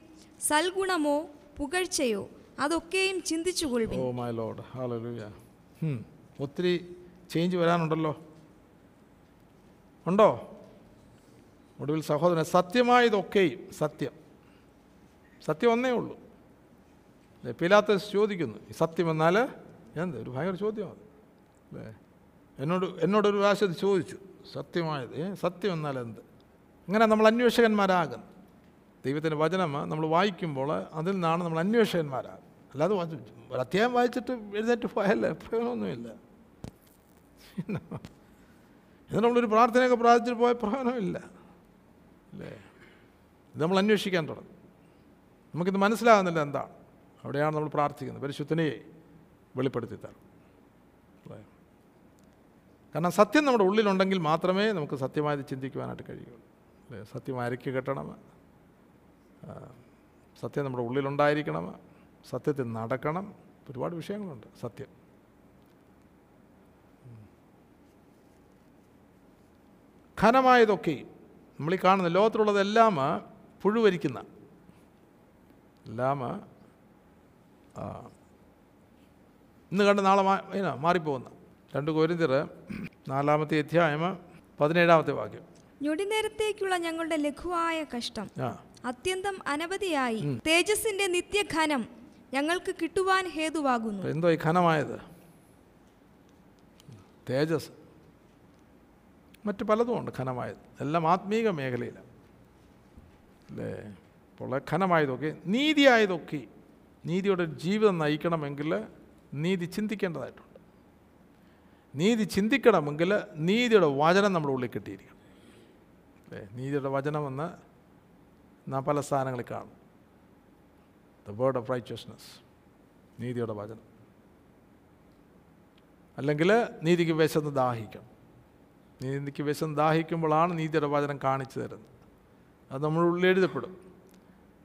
സൽഗുണമോ പുകഴ്ചയോ അതൊക്കെയും ചിന്തിച്ചു ഓ മൈ ഹാലലൂയ ഒത്തിരി ചേഞ്ച് വരാനുണ്ടല്ലോ. ഉണ്ടോ? ഒടുവിൽ സഹോദരൻ സത്യമായതൊക്കെയും സത്യം. സത്യം ഒന്നേ ഉള്ളൂ. പിലാത്ത ചോദിക്കുന്നു ഈ സത്യം എന്നാൽ എന്ത് ഒരു ഭയങ്കര ചോദ്യമാണ്. അല്ലേ എന്നോട് എന്നോടൊരു പ്രാവശ്യം ചോദിച്ചു സത്യമായത് ഏ സത്യം എന്നാൽ എന്ത്? അങ്ങനെ നമ്മൾ അന്വേഷകന്മാരാകും. ദൈവത്തിന്റെ വചനം നമ്മൾ വായിക്കുമ്പോൾ അതിൽ നിന്നാണ് നമ്മൾ അന്വേഷകന്മാരാകും. അല്ലാതെ ഒരു അധ്യായം വായിച്ചിട്ട് എഴുന്നേറ്റ് പോയല്ലേ പ്രയോജനമൊന്നുമില്ല. ഇത് നമ്മളൊരു പ്രാർത്ഥനയൊക്കെ പ്രാർത്ഥിച്ചിട്ട് പോയ പ്രയോജനമില്ല. അല്ലേ? ഇത് നമ്മൾ അന്വേഷിക്കാൻ തുടങ്ങും. നമുക്കിത് മനസ്സിലാകുന്നില്ല എന്താണ്. അവിടെയാണ് നമ്മൾ പ്രാർത്ഥിക്കുന്നത്. പരിശുദ്ധനെ വെളിപ്പെടുത്തി തരണം കാരണം സത്യം നമ്മുടെ ഉള്ളിലുണ്ടെങ്കിൽ മാത്രമേ നമുക്ക് സത്യമായത് ചിന്തിക്കുവാനായിട്ട് കഴിയുള്ളൂ. അല്ലേ സത്യം ആരയ്ക്ക് കെട്ടണം? സത്യം നമ്മുടെ ഉള്ളിലുണ്ടായിരിക്കണം. സത്യത്തിൽ നടക്കണം. ഒരുപാട് വിഷയങ്ങളുണ്ട്. സത്യം. ഖനമായതൊക്കെയും നമ്മൾ ഈ കാണുന്ന ലോകത്തിലുള്ളതെല്ലാം പുഴുവരിക്കുന്ന എല്ലാം ഇന്ന് കണ്ട് നാളെ മാറിപ്പോകുന്ന. രണ്ട് കോരിന്തിർ നാലാമത്തെ അധ്യായം പതിനേഴാമത്തെ വാക്യം. ഞൊടിനേരത്തേക്കുള്ള ഞങ്ങളുടെ ലഘുവായ കഷ്ടം. അത്യന്തം അനവധിയായി. തേജസിന്റെ നിത്യഘനം ഞങ്ങൾക്ക് കിട്ടുവാൻ ഹേതുവാകുന്നു. എന്തോ ഈ ഘനമായത്? തേജസ്. മറ്റ് പലതുമുണ്ട് ഘനമായത്. എല്ലാം ആത്മീക മേഖലയിലാണ് അല്ലേ? അപ്പോൾ ഘനമായതൊക്കെ നീതിയായതൊക്കെ നീതിയുടെ ജീവിതം നയിക്കണമെങ്കിൽ നീതി ചിന്തിക്കേണ്ടതായിട്ടുണ്ട്. നീതി ചിന്തിക്കണമെങ്കിൽ നീതിയുടെ വചനം നമ്മുടെ ഉള്ളിൽ കിട്ടിയിരിക്കണം. അല്ലേ നീതിയുടെ വചനമെന്ന് നാം പല സ്ഥാനങ്ങളിൽ കാണും. ദ വേർഡ് ഓഫ് റൈച്ചസ്നെസ് നീതിയുടെ വചനം. അല്ലെങ്കിൽ നീതിക്ക് വിശന്ന് ദാഹിക്കണം നീതിക്ക് വിശന്ന് ദാഹിക്കുമ്പോഴാണ് നീതിയുടെ വചനം കാണിച്ചു തരുന്നത്. അത് നമ്മളുള്ളിൽ എഴുതപ്പെടും.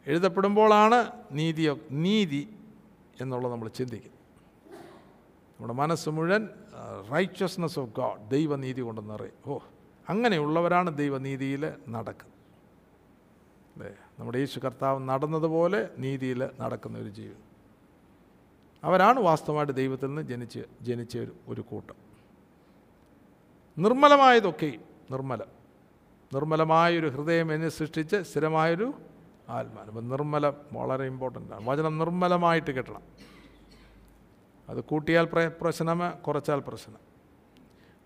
എഴുതപ്പെടുമ്പോഴാണ് നീതി നീതി എന്നുള്ളത് നമ്മൾ ചിന്തിക്കുന്നത്. നമ്മുടെ മനസ്സ് മുഴുവൻ റൈച്ചസ്നെസ് ഓഫ് ഗാഡ് ദൈവനീതി കൊണ്ട് ഓ അങ്ങനെയുള്ളവരാണ് ദൈവനീതിയിൽ നടക്കുന്നത്. അല്ലേ നമ്മുടെ യേശു കർത്താവ് നടന്നതുപോലെ നീതിയിൽ നടക്കുന്ന ഒരു ജീവിതം അവരാണ് വാസ്തവമായിട്ട് ദൈവത്തിൽ നിന്ന് ജനിച്ച് ജനിച്ച ഒരു കൂട്ടം. നിർമ്മലമായതൊക്കെ നിർമ്മലം. നിർമ്മലമായൊരു ഹൃദയം എന്നെ സൃഷ്ടിച്ച് സ്ഥിരമായൊരു ആത്മാനം അപ്പം നിർമ്മലം വളരെ ഇമ്പോർട്ടന്റ് ആണ്. വചനം നിർമ്മലമായിട്ട് കിട്ടണം. അത് കൂട്ടിയാൽ പ്രശ്നമേ കുറച്ചാൽ പ്രശ്നം.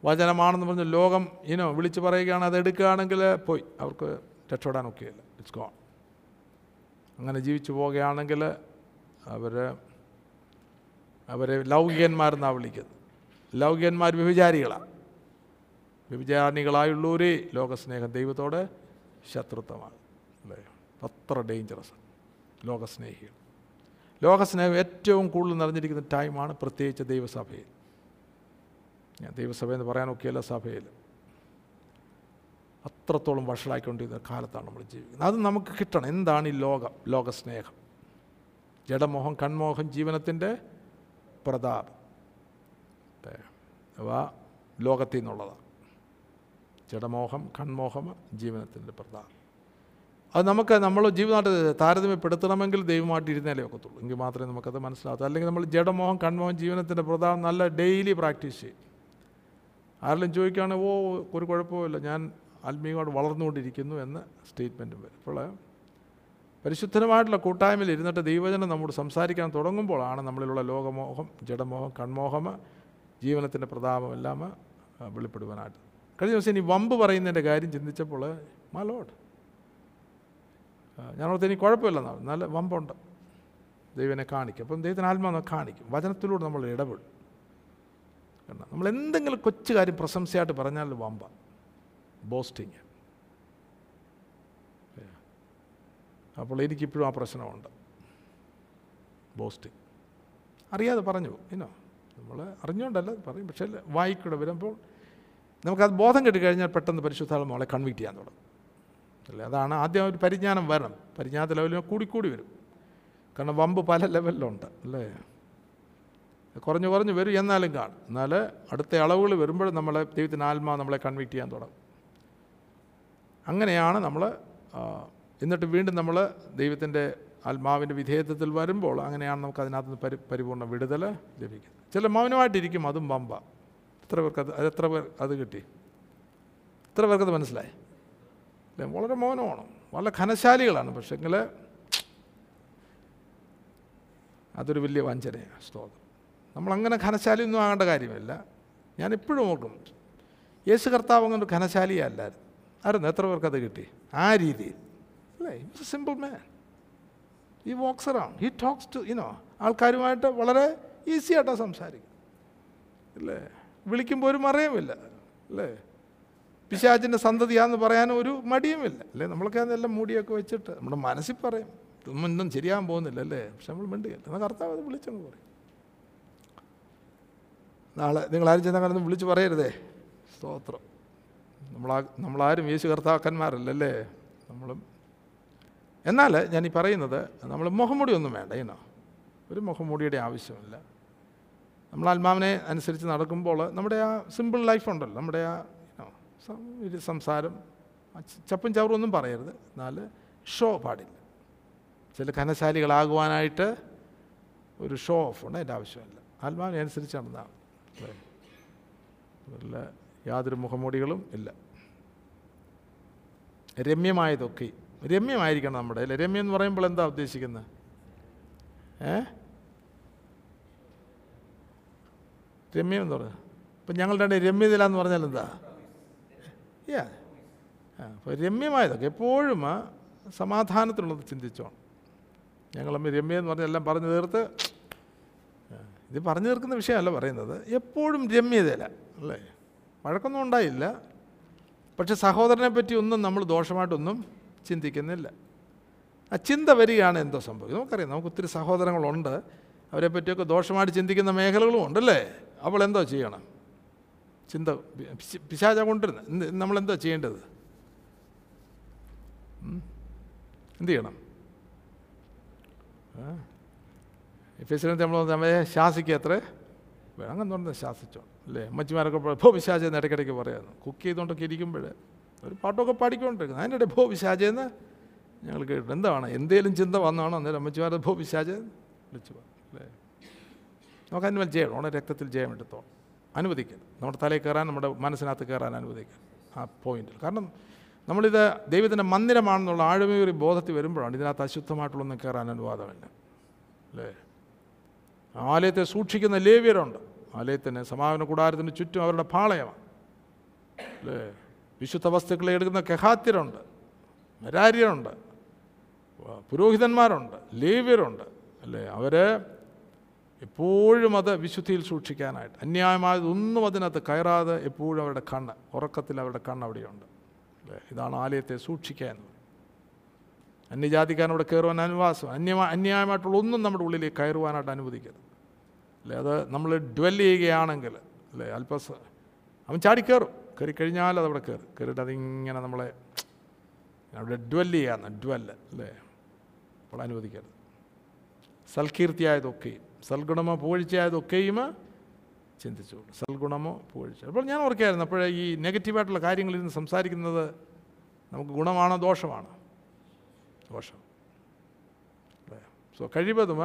വചനമാണെന്ന് പറഞ്ഞ് ലോകം ഇനോ വിളിച്ച് പറയുകയാണ് അത് എടുക്കുകയാണെങ്കിൽ പോയി. അവർക്ക് രക്ഷപ്പെടാനൊക്കെയില്ല. ഇറ്റ്സ് ഗോൺ അങ്ങനെ ജീവിച്ചു പോവുകയാണെങ്കിൽ അവർ അവരെ ലൗകികന്മാരെന്നാണ് വിളിക്കുന്നത്. ലൗകികന്മാർ വ്യഭിചാരികളാണ് വ്യഭിചാരിണികളായുള്ളവരേ ലോകസ്നേഹം ദൈവത്തോട് ശത്രുത്വമാണ്. അല്ലേ? അത്ര ഡേഞ്ചറസ് ലോകസ്നേഹികൾ. ലോകസ്നേഹം ഏറ്റവും കൂടുതൽ നിറഞ്ഞിരിക്കുന്ന ടൈമാണ് പ്രത്യേകിച്ച് ദൈവസഭയിൽ. ഞാൻ ദൈവസഭയെന്ന് പറയാനൊക്കെയല്ല സഭയിൽ. അത്രത്തോളം വഷളായിക്കൊണ്ടിരുന്ന കാലത്താണ് നമ്മൾ ജീവിക്കുന്നത്. അത് നമുക്ക് കിട്ടണം. എന്താണ് ഈ ലോകം? ലോകസ്നേഹം. ജഡമോഹം കൺമോഹം ജീവനത്തിന്റെ പ്രതാപം. അഥവാ ലോകത്തിൽ നിന്നുള്ളതാണ്. ജഡമോഹം കൺമോഹം ജീവനത്തിന്റെ പ്രതാപം. അത് നമുക്ക് നമ്മൾ ജീവിതമായിട്ട് താരതമ്യപ്പെടുത്തണമെങ്കിൽ ദൈവമായിട്ട് ഇരുന്നാലേ ഒക്കത്തുള്ളൂ. എങ്കിൽ മാത്രമേ നമുക്കത് മനസ്സിലാകത്തു അല്ലെങ്കിൽ നമ്മൾ ജഡമോഹം കൺമോഹം ജീവനത്തിന്റെ പ്രതാപം നല്ല ഡെയിലി പ്രാക്ടീസ് ചെയ്യും. ആരെങ്കിലും ചോദിക്കുകയാണെങ്കിൽ ഓ ഒരു കുഴപ്പമില്ല ഞാൻ ആത്മീയമായിട്ട് വളർന്നുകൊണ്ടിരിക്കുന്നു എന്ന സ്റ്റേറ്റ്മെന്റും വരും. അപ്പോൾ പരിശുദ്ധമായിട്ടുള്ള കൂട്ടായ്മയിൽ ഇരുന്നിട്ട് ദൈവജനം നമ്മോട് സംസാരിക്കാൻ തുടങ്ങുമ്പോഴാണ് നമ്മളിലുള്ള ലോകമോഹം ജഡമോഹം കൺമോഹം ജീവനത്തിന്റെ പ്രതാപം എല്ലാം ആ, വെളിപ്പെടുവാനായിട്ട്. കഴിഞ്ഞ ദിവസം ഇനി വമ്പ് പറയുന്നതിന്റെ കാര്യം ചിന്തിച്ചപ്പോൾ മലോട്ട് ഞാൻ ഓർത്ത് ഇനി കുഴപ്പമില്ലെന്നാണ് നല്ല വമ്പുണ്ട്. ദൈവനെ കാണിക്കും. അപ്പം ദൈവത്തിന് ആത്മാവെന്ന് കാണിക്കും. വചനത്തിലൂടെ നമ്മൾ ഇടപെടും. കാരണം നമ്മൾ എന്തെങ്കിലും കൊച്ചു കാര്യം പ്രശംസയായിട്ട് പറഞ്ഞാൽ വമ്പ. ബോസ്റ്റിങ്. അപ്പോൾ എനിക്കിപ്പോഴും ആ പ്രശ്നമുണ്ട്. ബോസ്റ്റിങ്. അറിയാതെ പറഞ്ഞു ഇനോ നമ്മൾ അറിഞ്ഞുകൊണ്ടല്ല പറയും. പക്ഷേ വായിക്കൂടെ വരുമ്പോൾ നമുക്കത് ബോധം കിട്ടി കഴിഞ്ഞാൽ പെട്ടെന്ന് പരിശുദ്ധാളം മോളെ കൺവിക്റ്റ് ചെയ്യാൻ തുടങ്ങും. അല്ലേ അതാണ് ആദ്യം ഒരു പരിജ്ഞാനം വരണം. പരിജ്ഞാനത്തെ ലെവലിൽ കൂടിക്കൂടി വരും. കാരണം വമ്പ് പല ലെവലിലുണ്ട് അല്ലേ? കുറഞ്ഞു കുറഞ്ഞു വരും എന്നാലും കാണും. എന്നാൽ അടുത്ത അളവുകൾ വരുമ്പോൾ നമ്മളെ ദൈവത്തിന് ആത്മാ നമ്മളെ കൺവിക്ട് ചെയ്യാൻ തുടങ്ങും. അങ്ങനെയാണ് നമ്മൾ എന്നിട്ട് വീണ്ടും നമ്മൾ ദൈവത്തിന്റെ ആത്മാവിന്റെ വിധേയത്വത്തിൽ വരുമ്പോൾ അങ്ങനെയാണ് നമുക്ക് അതിനകത്ത് നിന്ന് പരി പരിപൂർണ വിടുതൽ ലഭിക്കുന്നത്. ചില മൗനമായിട്ടിരിക്കും അതും പമ്പ എത്ര പേർക്ക് അത് എത്ര പേർ അത് കിട്ടി? എത്ര പേർക്കത് മനസ്സിലായി? അല്ലേ? വളരെ മൗനമാണ്. വളരെ ഘനശാലികളാണ്. പക്ഷേങ്കിൽ അതൊരു വലിയ വഞ്ചനയാണ് സ്തോത്രം. നമ്മളങ്ങനെ ഘനശാലിയൊന്നും ആകേണ്ട കാര്യമില്ല. ഞാൻ എപ്പോഴും ഓർക്കും യേശു കർത്താവ് അങ്ങനെ ഒരു ഘനശാലിയല്ലായിരുന്നു. ആയിരുന്നു എത്ര പേർക്കത് കിട്ടി? ആ രീതിയിൽ. അല്ലേ? ഇറ്റ്സ് എ സിമ്പിൾ മാൻ ഈ walks around he talks to you know ആൾക്കാരുമായിട്ട് വളരെ ഈസി ആയിട്ടാണ് സംസാരിക്കും. അല്ലേ? വിളിക്കുമ്പോൾ ഒരു മറയുമില്ല. അല്ലേ? പിശാചിന്റെ സന്തതിയാന്ന് പറയാൻ ഒരു മടിയുമില്ല. അല്ലേ? നമ്മളൊക്കെ അതെല്ലാം മൂടിയൊക്കെ വെച്ചിട്ട് നമ്മുടെ മനസ്സിൽ പറയും. ഇതൊന്നും ശരിയാകാൻ പോകുന്നില്ല അല്ലേ? പക്ഷെ നമ്മൾ മിണ്ടുകയില്ല. എന്നാൽ കർത്താവ് അത് വിളിച്ചങ്ങ് പറയും. നാളെ നിങ്ങളാരും ചെന്നാൽ അങ്ങനെ വിളിച്ച് പറയരുതേ. സ്തോത്രം. നമ്മളാ നമ്മളാരും യേശു കർത്താക്കന്മാരല്ലല്ലേ? നമ്മളും. എന്നാൽ ഞാൻ ഈ പറയുന്നത് നമ്മൾ മുഖംമൂടി ഒന്നും വേണ്ട ഇനോ ഒരു മുഖംമൂടിയുടെ ആവശ്യമില്ല. നമ്മൾ ആത്മാവിനെ അനുസരിച്ച് നടക്കുമ്പോൾ നമ്മുടെ ആ സിമ്പിൾ ലൈഫ് ഉണ്ടല്ലോ. നമ്മുടെ ആ സംസാരം ചപ്പും ചവറും ഒന്നും പറയരുത്. എന്നാൽ ഷോ പാടില്ല. ചില ഘനശാലികളാകുവാനായിട്ട് ഒരു ഷോ ഓഫ് ഉണ്ട് അതിന്റെ ആവശ്യമില്ല. ആത്മാവിനെ അനുസരിച്ച് നടന്നാൽ അല്ലേ അതിൽ യാതൊരു മുഖമൂടികളും ഇല്ല. രമ്യമായതൊക്കെ. രമ്യമായിരിക്കണം നമ്മുടെ അല്ലേ? രമ്യം എന്ന് പറയുമ്പോൾ എന്താ ഉദ്ദേശിക്കുന്നത് ഏ? രമ്യം എന്ന് പറഞ്ഞാൽ ഇപ്പം ഞങ്ങളുടെ രണ്ട് രമ്യതയില എന്ന് പറഞ്ഞാൽ എന്താ? യാ. അപ്പോൾ രമ്യമായതൊക്കെ എപ്പോഴും സമാധാനത്തിലുള്ളത് ചിന്തിച്ചോണം. ഞങ്ങൾ രമ്യം എന്ന് പറഞ്ഞാൽ എല്ലാം പറഞ്ഞു തീർത്ത് ഇത് പറഞ്ഞു തീർക്കുന്ന വിഷയമല്ല പറയുന്നത്. എപ്പോഴും രമ്യതയില്ല അല്ലേ? വഴക്കൊന്നും ഉണ്ടായില്ല. പക്ഷെ സഹോദരനെ പറ്റി ഒന്നും നമ്മൾ ദോഷമായിട്ടൊന്നും ചിന്തിക്കുന്നില്ല. ആ ചിന്ത വരികയാണ് എന്തോ സംഭവിക്കും. നമുക്കറിയാം നമുക്ക് ഒത്തിരി സഹോദരങ്ങളുണ്ട്. അവരെ പറ്റിയൊക്കെ ദോഷമായിട്ട് ചിന്തിക്കുന്ന മേഖലകളും ഉണ്ടല്ലേ അവൾ എന്തോ ചെയ്യണം? ചിന്ത പിശ- പിശാച കൊണ്ടിരുന്ന നമ്മളെന്തോ ചെയ്യേണ്ടത്? എന്ത് ചെയ്യണം? എഫേസിനകത്ത് നമ്മൾ നമ്മെ ശാസിക്കുക അത്രേ വേണം അങ്ങനെ പറഞ്ഞാൽ ശാസിച്ചോ. അല്ലേ? അമ്മച്ചിമാരൊക്കെ ഭോ വിശാചെന്ന് ഇടയ്ക്കിടയ്ക്ക് പറയാമെന്ന് കുക്ക് ചെയ്തുകൊണ്ടൊക്കെ ഇരിക്കുമ്പോൾ ഒരു പാട്ടൊക്കെ പാടിക്കൊണ്ടിരിക്കുന്നു. അതിന്റെ ഭോ വിശാചെന്ന് ഞങ്ങൾ കേട്ടു എന്താണ്? എന്തേലും ചിന്ത വന്നാണോ അന്നേരം അമ്മച്ചിമാരെ ഭോ പിശാച് വിളിച്ചു അല്ലേ? നമുക്ക് അതിന് മേൽ ചെയ്യണം ഓണ രക്തത്തിൽ ജയം എടുത്തോണം അനുവദിക്കരുത്. നമ്മുടെ തലയിൽ കയറാൻ നമ്മുടെ മനസ്സിനകത്ത് കയറാൻ അനുവദിക്കുക ആ പോയിന്റിൽ കാരണം നമ്മളിത് ദൈവത്തിന്റെ മന്ദിരമാണെന്നുള്ള ആഴമേറി ബോധത്തിൽ വരുമ്പോഴാണ് ഇതിനകത്ത് അശുദ്ധമായിട്ടുള്ളൊന്നും കയറാൻ അനുവാദമില്ല. അല്ലേ? ആലയത്തെ സൂക്ഷിക്കുന്ന ലേവ്യരുണ്ട്. ആലയത്തിന് സമാപന കൂടാരത്തിന് ചുറ്റും അവരുടെ പാളയമാണ്. അല്ലേ? വിശുദ്ധ വസ്തുക്കളെ എടുക്കുന്ന കെഹാത്യരുണ്ട്. നരാര്യരുണ്ട് പുരോഹിതന്മാരുണ്ട്. ലേവ്യരുണ്ട്. അല്ലേ? അവർ എപ്പോഴും അത് വിശുദ്ധിയിൽ സൂക്ഷിക്കാനായിട്ട്. അന്യായമായതൊന്നും അതിനകത്ത് കയറാതെ എപ്പോഴും അവരുടെ കണ്ണ് ഉറക്കത്തിൽ അവരുടെ കണ്ണ് അവിടെയുണ്ട്. അല്ലേ? ഇതാണ് ആലയത്തെ സൂക്ഷിക്കുക എന്നത്. അന്യജാതിക്കാരൻ അവിടെ കയറുവാൻ അനുവാസം അന്യ അന്യായമായിട്ടുള്ള ഒന്നും നമ്മുടെ ഉള്ളിലേക്ക് കയറുവാനായിട്ട് അനുവദിക്കരുത്. അല്ലേ? അത് നമ്മൾ ഡ്വെൽ ചെയ്യുകയാണെങ്കിൽ അല്ലേ? അല്പസ അവൻ ചാടിക്കയറും കയറി. കഴിഞ്ഞാൽ അതവിടെ കയറും. കയറിയിട്ട് അതിങ്ങനെ നമ്മളെ അവിടെ ഡ്വെൽ ചെയ്യാന്ന് ഡ്വെൽ അല്ലേ? അപ്പോൾ അനുവദിക്കരുത്. സൽകീർത്തിയായതൊക്കെയും സൽഗുണമോ പൂഴ്ചയായതൊക്കെയും ചിന്തിച്ചു സൽഗുണമോ പൂഴ്ച അപ്പോൾ ഞാൻ ഓർക്കായിരുന്നു അപ്പോഴേ ഈ നെഗറ്റീവായിട്ടുള്ള കാര്യങ്ങളിൽ നിന്ന് സംസാരിക്കുന്നത് നമുക്ക് ഗുണമാണോ ദോഷമാണ്? ദോഷം. സോ കഴിവതും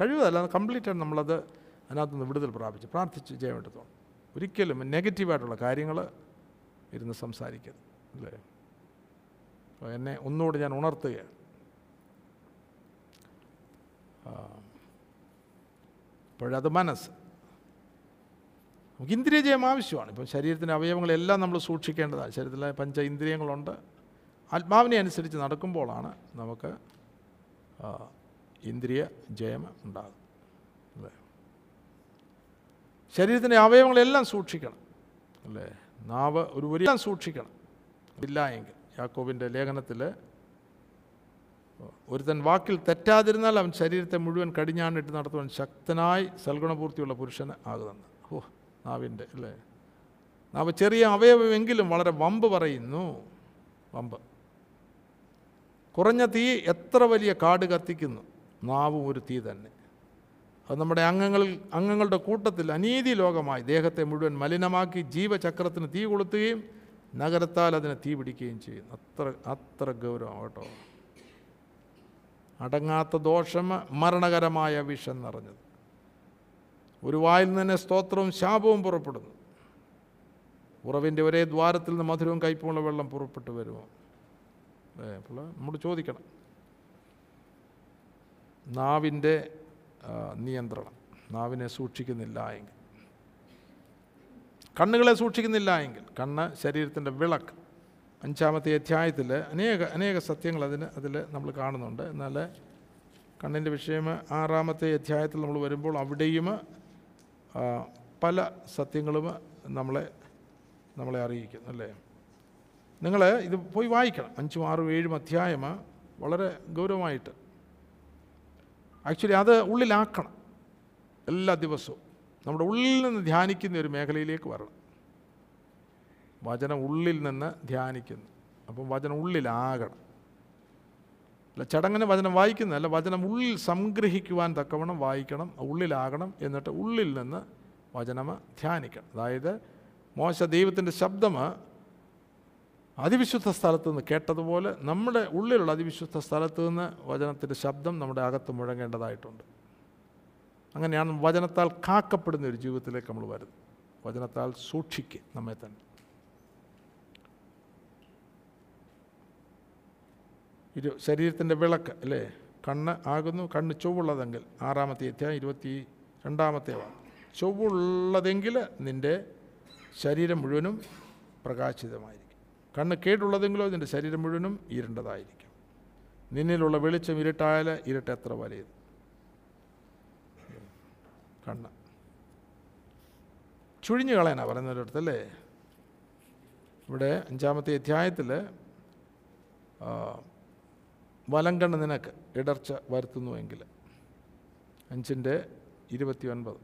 കഴിവതല്ല കംപ്ലീറ്റ് നമ്മളത് അതിനകത്തുനിന്ന് വിടുതൽ പ്രാപിച്ച് പ്രാർത്ഥിച്ച് തോന്നും ഒരിക്കലും നെഗറ്റീവായിട്ടുള്ള കാര്യങ്ങൾ ഇരുന്ന് സംസാരിക്കരുത്. അല്ലേ? അപ്പോൾ എന്നെ ഒന്നുകൂടി ഞാൻ ഉണർത്തുകയാണ് അപ്പോഴത് മനസ്സ്. നമുക്ക് ഇന്ദ്രിയജയം ആവശ്യമാണ്. ഇപ്പം ശരീരത്തിന്റെ അവയവങ്ങളെല്ലാം നമ്മൾ സൂക്ഷിക്കേണ്ടതാണ്. ശരീരത്തിലെ പഞ്ച ഇന്ദ്രിയങ്ങളുണ്ട്. ആത്മാവിനെ അനുസരിച്ച് നടക്കുമ്പോഴാണ് നമുക്ക് ഇന്ദ്രിയ ജയം ഉണ്ടാകും ശരീരത്തിന്റെ അവയവങ്ങളെല്ലാം സൂക്ഷിക്കണം. അല്ലേ? നാവ് ഒരു വലിയ സൂക്ഷിക്കണം. ഇല്ല എങ്കിൽ യാക്കോബിന്റെ ലേഖനത്തിൽ ഒരുത്തൻ വാക്കിൽ തെറ്റാതിരുന്നാൽ അവൻ ശരീരത്തെ മുഴുവൻ കടിഞ്ഞാണിട്ട് നടത്തുവാൻ ശക്തനായി സൽഗുണപൂർത്തിയുള്ള പുരുഷന് ആകുന്നു ഓ നാവിന്റെ അല്ലേ? നാവ് ചെറിയ അവയവമെങ്കിലും വളരെ വമ്പ് പറയുന്നു. വമ്പ്. കുറഞ്ഞ തീ എത്ര വലിയ കാട് കത്തിക്കുന്നു? നാവും ഒരു തീ തന്നെ. അത് നമ്മുടെ അംഗങ്ങളിൽ അംഗങ്ങളുടെ കൂട്ടത്തിൽ അനീതി ലോകമായി ദേഹത്തെ മുഴുവൻ മലിനമാക്കി ജീവചക്രത്തിന് തീ കൊളുത്തുകയും നഗരത്താൽ അതിനെ തീ പിടിക്കുകയും ചെയ്യുന്നു. അത്ര അത്ര ഗൗരവം കേട്ടോ. അടങ്ങാത്ത ദോഷം മരണകരമായ വിഷം നിറഞ്ഞത്. ഒരു വായിൽ നിന്ന് തന്നെ സ്തോത്രവും ശാപവും പുറപ്പെടുന്നു. ഉറവിന്റെ ഒരേ ദ്വാരത്തിൽ നിന്ന് മധുരവും കയ്പുമുള്ള വെള്ളം പുറപ്പെട്ടു വരുമോ? അപ്പോൾ നമ്മൾ ചോദിക്കണം. നാവിന്റെ നിയന്ത്രണം. നാവിനെ സൂക്ഷിക്കുന്നില്ല എങ്കിൽ. കണ്ണുകളെ സൂക്ഷിക്കുന്നില്ല എങ്കിൽ. കണ്ണ് ശരീരത്തിന്റെ വിളക്ക്. അഞ്ചാമത്തെ അധ്യായത്തിൽ അനേക അനേക സത്യങ്ങൾ അതിന് അതിൽ നമ്മൾ കാണുന്നുണ്ട്. എന്നാൽ കണ്ണിന്റെ വിഷയം ആറാമത്തെ അധ്യായത്തിൽ നമ്മൾ വരുമ്പോൾ അവിടെയും പല സത്യങ്ങളും നമ്മളെ നമ്മളെ അറിയിക്കുന്നു അല്ലേ? നിങ്ങൾ ഇത് പോയി വായിക്കണം. അഞ്ചും ആറും ഏഴും അധ്യായം വളരെ ഗൗരവമായിട്ട്. ആക്ച്വലി അത് ഉള്ളിലാക്കണം. എല്ലാ ദിവസവും. നമ്മുടെ ഉള്ളിൽ നിന്ന് ധ്യാനിക്കുന്ന ഒരു മേഖലയിലേക്ക് വരണം. വചനം ഉള്ളിൽ നിന്ന് ധ്യാനിക്കുന്നു. അപ്പം വചനം ഉള്ളിലാകണം. അല്ല ചടങ്ങിന് വചനം വായിക്കുന്നതല്ല വചനം ഉള്ളിൽ സംഗ്രഹിക്കുവാൻ തക്കവണ്ണം വായിക്കണം ഉള്ളിലാകണം എന്നിട്ട് ഉള്ളിൽ നിന്ന് വചനം ധ്യാനിക്കണം. അതായത് മോശ ദൈവത്തിന്റെ ശബ്ദം അതിവിശുദ്ധ സ്ഥലത്തു നിന്ന് കേട്ടതുപോലെ നമ്മുടെ ഉള്ളിലുള്ള അതിവിശുദ്ധ സ്ഥലത്തു നിന്ന് വചനത്തിന്റെ ശബ്ദം നമ്മുടെ അകത്ത് മുഴങ്ങേണ്ടതായിട്ടുണ്ട്. അങ്ങനെയാണ് വചനത്താൽ കാക്കപ്പെടുന്ന ഒരു ജീവിതത്തിലേക്ക് നമ്മൾ വരുന്നത്. വചനത്താൽ സൂക്ഷിക്കുക നമ്മെ തന്നെ. ഇരു ശരീരത്തിന്റെ വിളക്ക് അല്ലേ? കണ്ണ് ആകുന്നു കണ്ണ് ചൊവ്വുള്ളതെങ്കിൽ ആറാമത്തെ അധ്യായം ഇരുപത്തി രണ്ടാമത്തെ വാക്ക്. ചൊവ്വുള്ളതെങ്കിൽ നിന്റെ ശരീരം മുഴുവനും പ്രകാശിതമായിരിക്കും. കണ്ണ് കേടുള്ളതെങ്കിലോ നിന്റെ ശരീരം മുഴുവനും ഇരണ്ടതായിരിക്കും. നിന്നിലുള്ള വെളിച്ചം ഇരുട്ടായാൽ ഇരുട്ട് എത്ര വലയത്? കണ്ണ്. ചുഴിഞ്ഞു കളയാനാണ് പറയുന്നൊരിടത്ത് അല്ലേ? ഇവിടെ അഞ്ചാമത്തെ അധ്യായത്തിൽ വലങ്കണ്ണ് നിനക്ക് ഇടർച്ച വരുത്തുന്നുവെങ്കിൽ അഞ്ചിന്റെ ഇരുപത്തി ഒൻപത്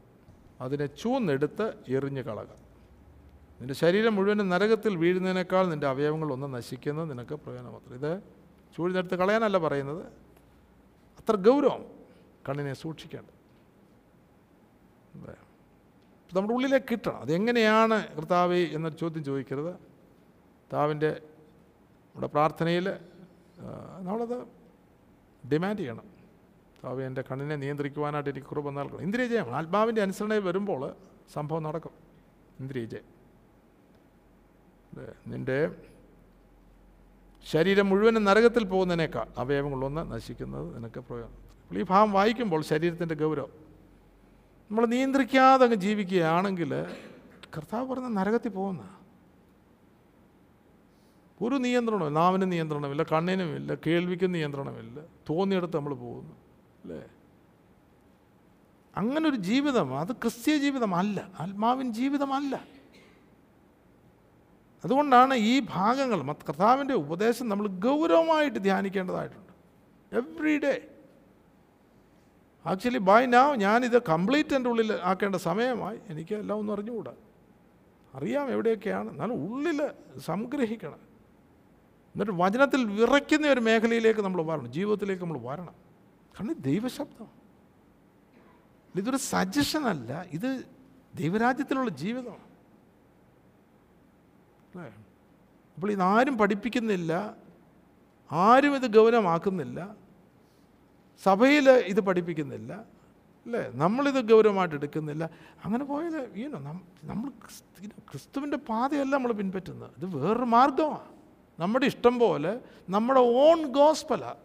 അതിനെ ചൂന്നെടുത്ത് എറിഞ്ഞു കളക. നിന്റെ ശരീരം മുഴുവനും നരകത്തിൽ വീഴുന്നതിനേക്കാൾ നിന്റെ അവയവങ്ങൾ ഒന്ന് നശിക്കുന്നത് നിനക്ക് പ്രയോജനമാത്രം ഇത് ചൂഴിനെടുത്ത് കളയാനല്ല പറയുന്നത്. അത്ര ഗൗരവം കണ്ണിനെ സൂക്ഷിക്കേണ്ടത്. നമ്മുടെ ഉള്ളിലേക്ക് കിട്ടണം. അതെങ്ങനെയാണ് കർത്താവ് എന്നൊരു ചോദ്യം ചോദിക്കരുത്. കർത്താവിന്റെ നമ്മുടെ പ്രാർത്ഥനയിൽ നമ്മളത് ഡിമാൻഡ് ചെയ്യണം. കർത്താവ് എന്റെ കണ്ണിനെ നിയന്ത്രിക്കുവാനായിട്ട് എനിക്ക് കുറവ് നൽകണം. ഇന്ദ്രിയ ജയം ആത്മാവിന്റെ അനുസരണയിൽ വരുമ്പോൾ സംഭവം നടക്കും. ഇന്ദ്രിയ ജയം അതെ, നിന്റെ ശരീരം മുഴുവനും നരകത്തിൽ പോകുന്നതിനേക്കാൾ അവയവങ്ങളൊന്ന് നശിക്കുന്നത് നിനക്ക് പ്രയോജനം. അപ്പോൾ ഈ ഭാവം വായിക്കുമ്പോൾ ശരീരത്തിന്റെ ഗൗരവം. നമ്മൾ നിയന്ത്രിക്കാതെ അങ്ങ് ജീവിക്കുകയാണെങ്കിൽ കർത്താവ് പറഞ്ഞ നരകത്തിൽ പോകുന്ന ഒരു നിയന്ത്രണവും നാവിന് നിയന്ത്രണമില്ല കണ്ണിനുമില്ല കേൾവിക്കും നിയന്ത്രണമില്ല തോന്നിയെടുത്ത് നമ്മൾ പോകുന്നു അല്ലേ? അങ്ങനൊരു ജീവിതം അത് ക്രിസ്തീയ ജീവിതമല്ല ആത്മാവിൻ ജീവിതമല്ല. അതുകൊണ്ടാണ് ഈ ഭാഗങ്ങൾ കർത്താവിന്റെ ഉപദേശം നമ്മൾ ഗൗരവമായിട്ട് ധ്യാനിക്കേണ്ടതായിട്ടുണ്ട്. Every day actually by now ഞാനിത് കംപ്ലീറ്റ് എന്റെ ഉള്ളിൽ ആക്കേണ്ട സമയമായി. എനിക്ക് എല്ലാം ഒന്നും അറിഞ്ഞുകൂടാ. അറിയാം എവിടെയൊക്കെയാണ്. എന്നാലും ഉള്ളിൽ സംഗ്രഹിക്കണം. എന്നിട്ട് വചനത്തിൽ വിറയ്ക്കുന്ന ഒരു മേഖലയിലേക്ക് നമ്മൾ വരണം. ജീവിതത്തിലേക്ക് നമ്മൾ വരണം. കാരണം ദൈവശബ്ദം. ഇതൊരു സജഷൻ അല്ല. ഇത് ദൈവരാജ്യത്തിലുള്ള ജീവിതമാണ്. അല്ലേ? അപ്പോൾ ഇതാരും പഠിപ്പിക്കുന്നില്ല ആരും ഇത് ഗൗരവമാക്കുന്നില്ല സഭയിൽ ഇത് പഠിപ്പിക്കുന്നില്ല അല്ലേ? നമ്മളിത് ഗൗരവമായിട്ട് എടുക്കുന്നില്ല. അങ്ങനെ പോയത് ഈനോ നമ്മൾ ക്രിസ്തു- ക്രിസ്തുവിന്റെ പാതയല്ല നമ്മൾ പിൻപറ്റുന്നത്. ഇത് വേറൊരു മാർഗമാണ് നമ്മുടെ ഇഷ്ടം പോലെ നമ്മുടെ ഓൺ ഗോസ്പല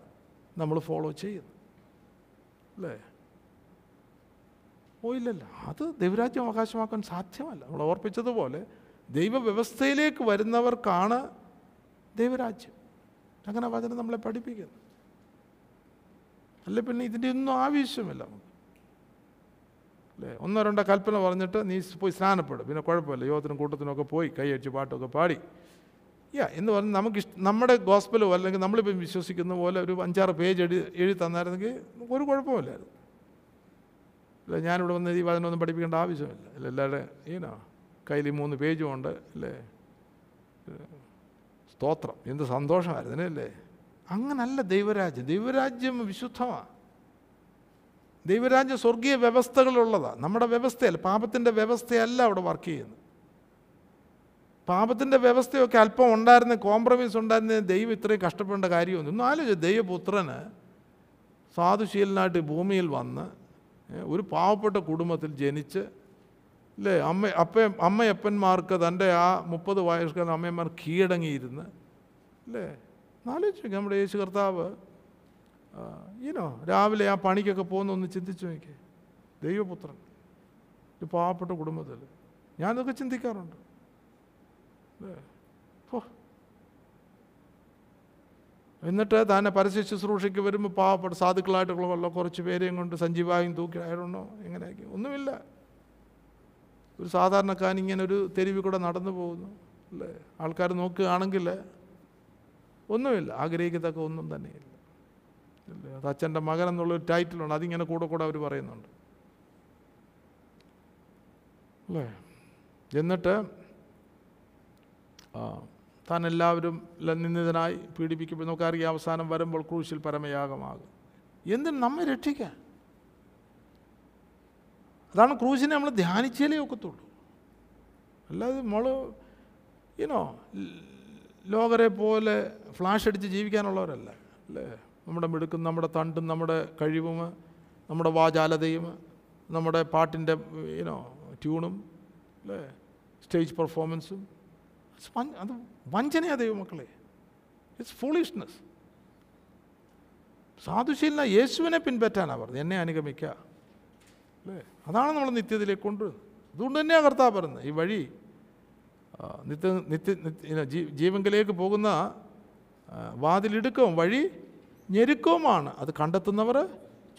നമ്മൾ ഫോളോ ചെയ്യുന്നു. അല്ലേ? ഓ ഇല്ലല്ല. അത് ദൈവരാജ്യം അവകാശമാക്കാൻ സാധ്യമല്ല. നമ്മൾ ഓർപ്പിച്ചതുപോലെ ദൈവവ്യവസ്ഥയിലേക്ക് വരുന്നവർക്കാണ് ദൈവരാജ്യം. അങ്ങനെ വചനം നമ്മളെ പഠിപ്പിക്കുന്നു. അല്ലെ പിന്നെ ഇതിന്റെ ഒന്നും ആവശ്യമില്ല അല്ലേ ഒന്നോ രണ്ടോ കൽപ്പന പറഞ്ഞിട്ട് നീ പോയി സ്നാനപ്പെടും. പിന്നെ കുഴപ്പമില്ല യോഗത്തിനും കൂട്ടത്തിനൊക്കെ പോയി കൈയടിച്ച് പാട്ടൊക്കെ പാടി. യാ എന്ന് പറഞ്ഞ് നമുക്ക് ഇഷ്ട നമ്മുടെ ഗോസ്പലോ അല്ലെങ്കിൽ നമ്മളിപ്പം വിശ്വസിക്കുന്ന പോലെ ഒരു അഞ്ചാറ് പേജ് എഴുതി എഴുതി തന്നായിരുന്നെങ്കിൽ ഒരു കുഴപ്പമില്ലായിരുന്നു. അല്ല ഞാനിവിടെ വന്ന് ഈ വചനമൊന്നും പഠിപ്പിക്കേണ്ട ആവശ്യമില്ല. അല്ല എല്ലാവരുടെ ഈനോ കയ്യിൽ മൂന്ന് പേജും ഉണ്ട് അല്ലേ? സ്തോത്രം. എന്ത് സന്തോഷമായിരുന്നു അല്ലേ? അങ്ങനല്ല ദൈവരാജ്യം. ദൈവരാജ്യം വിശുദ്ധമാണ് ദൈവരാജ്യം സ്വർഗീയ വ്യവസ്ഥകളുള്ളതാണ് നമ്മുടെ വ്യവസ്ഥയല്ല പാപത്തിന്റെ വ്യവസ്ഥയല്ല അവിടെ വർക്ക് ചെയ്യുന്നത്. പാപത്തിന്റെ വ്യവസ്ഥയൊക്കെ അല്പം ഉണ്ടായിരുന്ന കോംപ്രമൈസ് ഉണ്ടായിരുന്ന ദൈവം ഇത്രയും കഷ്ടപ്പെടേണ്ട കാര്യമൊന്നും ഒന്നും ആലോചിച്ചു ദൈവപുത്രന് സാധുശീലനായിട്ട് ഭൂമിയിൽ വന്ന് ഒരു പാവപ്പെട്ട കുടുംബത്തിൽ ജനിച്ച് അല്ലേ അമ്മ അപ്പ അമ്മയപ്പന്മാർക്ക് തന്റെ ആ മുപ്പത് വയസ്സുകാരൻ അമ്മയന്മാർ കീഴടങ്ങിയിരുന്ന് അല്ലേ ആലോചിച്ചു നമ്മുടെ യേശു കർത്താവ്? ഈനോ രാവിലെ ആ പണിക്കൊക്കെ പോകുന്ന ഒന്ന് ചിന്തിച്ചു നോക്കി ദൈവപുത്രൻ ഒരു പാവപ്പെട്ട കുടുംബത്തിൽ. ഞാനതൊക്കെ ചിന്തിക്കാറുണ്ട്. അല്ലേ ഓ എന്നിട്ട് തന്നെ പരസ്യ ശുശ്രൂഷയ്ക്ക് വരുമ്പോൾ പാവപ്പെട്ട സാധുക്കളായിട്ടുള്ള കുറച്ച് പേരെയും കൊണ്ട് സഞ്ജീവായും തൂക്കി ആയിരുന്നോ എങ്ങനെയൊക്കെ. ഒന്നുമില്ല. ഒരു സാധാരണക്കാരൻ ഇങ്ങനെ ഒരു തെരുവിൽ കൂടെ നടന്നു പോകുന്നു അല്ലേ? ആൾക്കാർ നോക്കുകയാണെങ്കിൽ ഒന്നുമില്ല ആഗ്രഹിക്കത്തക്ക ഒന്നും തന്നെയില്ല അല്ലേ? അത് അച്ഛന്റെ മകൻ എന്നുള്ളൊരു ടൈറ്റിലുണ്ട് അതിങ്ങനെ കൂടെ കൂടെ അവർ പറയുന്നുണ്ട് അല്ലേ? എന്നിട്ട് താൻ എല്ലാവരും നിന്ദിതനായി പീഡിപ്പിക്കുമ്പോൾ നമുക്കറിയാം അവസാനം വരുമ്പോൾ ക്രൂശിൽ പരമയാഗമാകും. എന്തിനും നമ്മെ രക്ഷിക്കാൻ? അതാണ് ക്രൂശിനെ നമ്മൾ ധ്യാനിച്ചാലേ ഒക്കത്തുള്ളൂ. അല്ലാതെ നമ്മൾ ഇനോ ലോകരെ പോലെ ഫ്ലാഷ് അടിച്ച് ജീവിക്കാനുള്ളവരല്ല. അല്ലേ? നമ്മുടെ മിടുക്കും നമ്മുടെ തണ്ടും നമ്മുടെ കഴിവും നമ്മുടെ വാചാലതയും നമ്മുടെ പാട്ടിന്റെ ഇനോ ട്യൂണും അല്ലേ? സ്റ്റേജ് പെർഫോമൻസും അത് വഞ്ചനയാ ദൈവമക്കളെ. ഇറ്റ്സ് ഫൂളിഷ്നെസ് സാധുശീലന യേശുവിനെ പിൻപറ്റാനാണ് പറഞ്ഞത്. എന്നെ അനുഗമിക്കുക അല്ലേ അതാണ് നമ്മൾ നിത്യത്തിലേക്ക് കൊണ്ടുവരുന്നത്. അതുകൊണ്ട് തന്നെയാണ് കർത്താവ് പറയുന്നത്. ഈ വഴി നിത്യ നിത്യ ജീവങ്കിലേക്ക് പോകുന്ന വാതിലിടുക്കവും വഴി ഞെരുക്കവുമാണ്. അത് കണ്ടെത്തുന്നവർ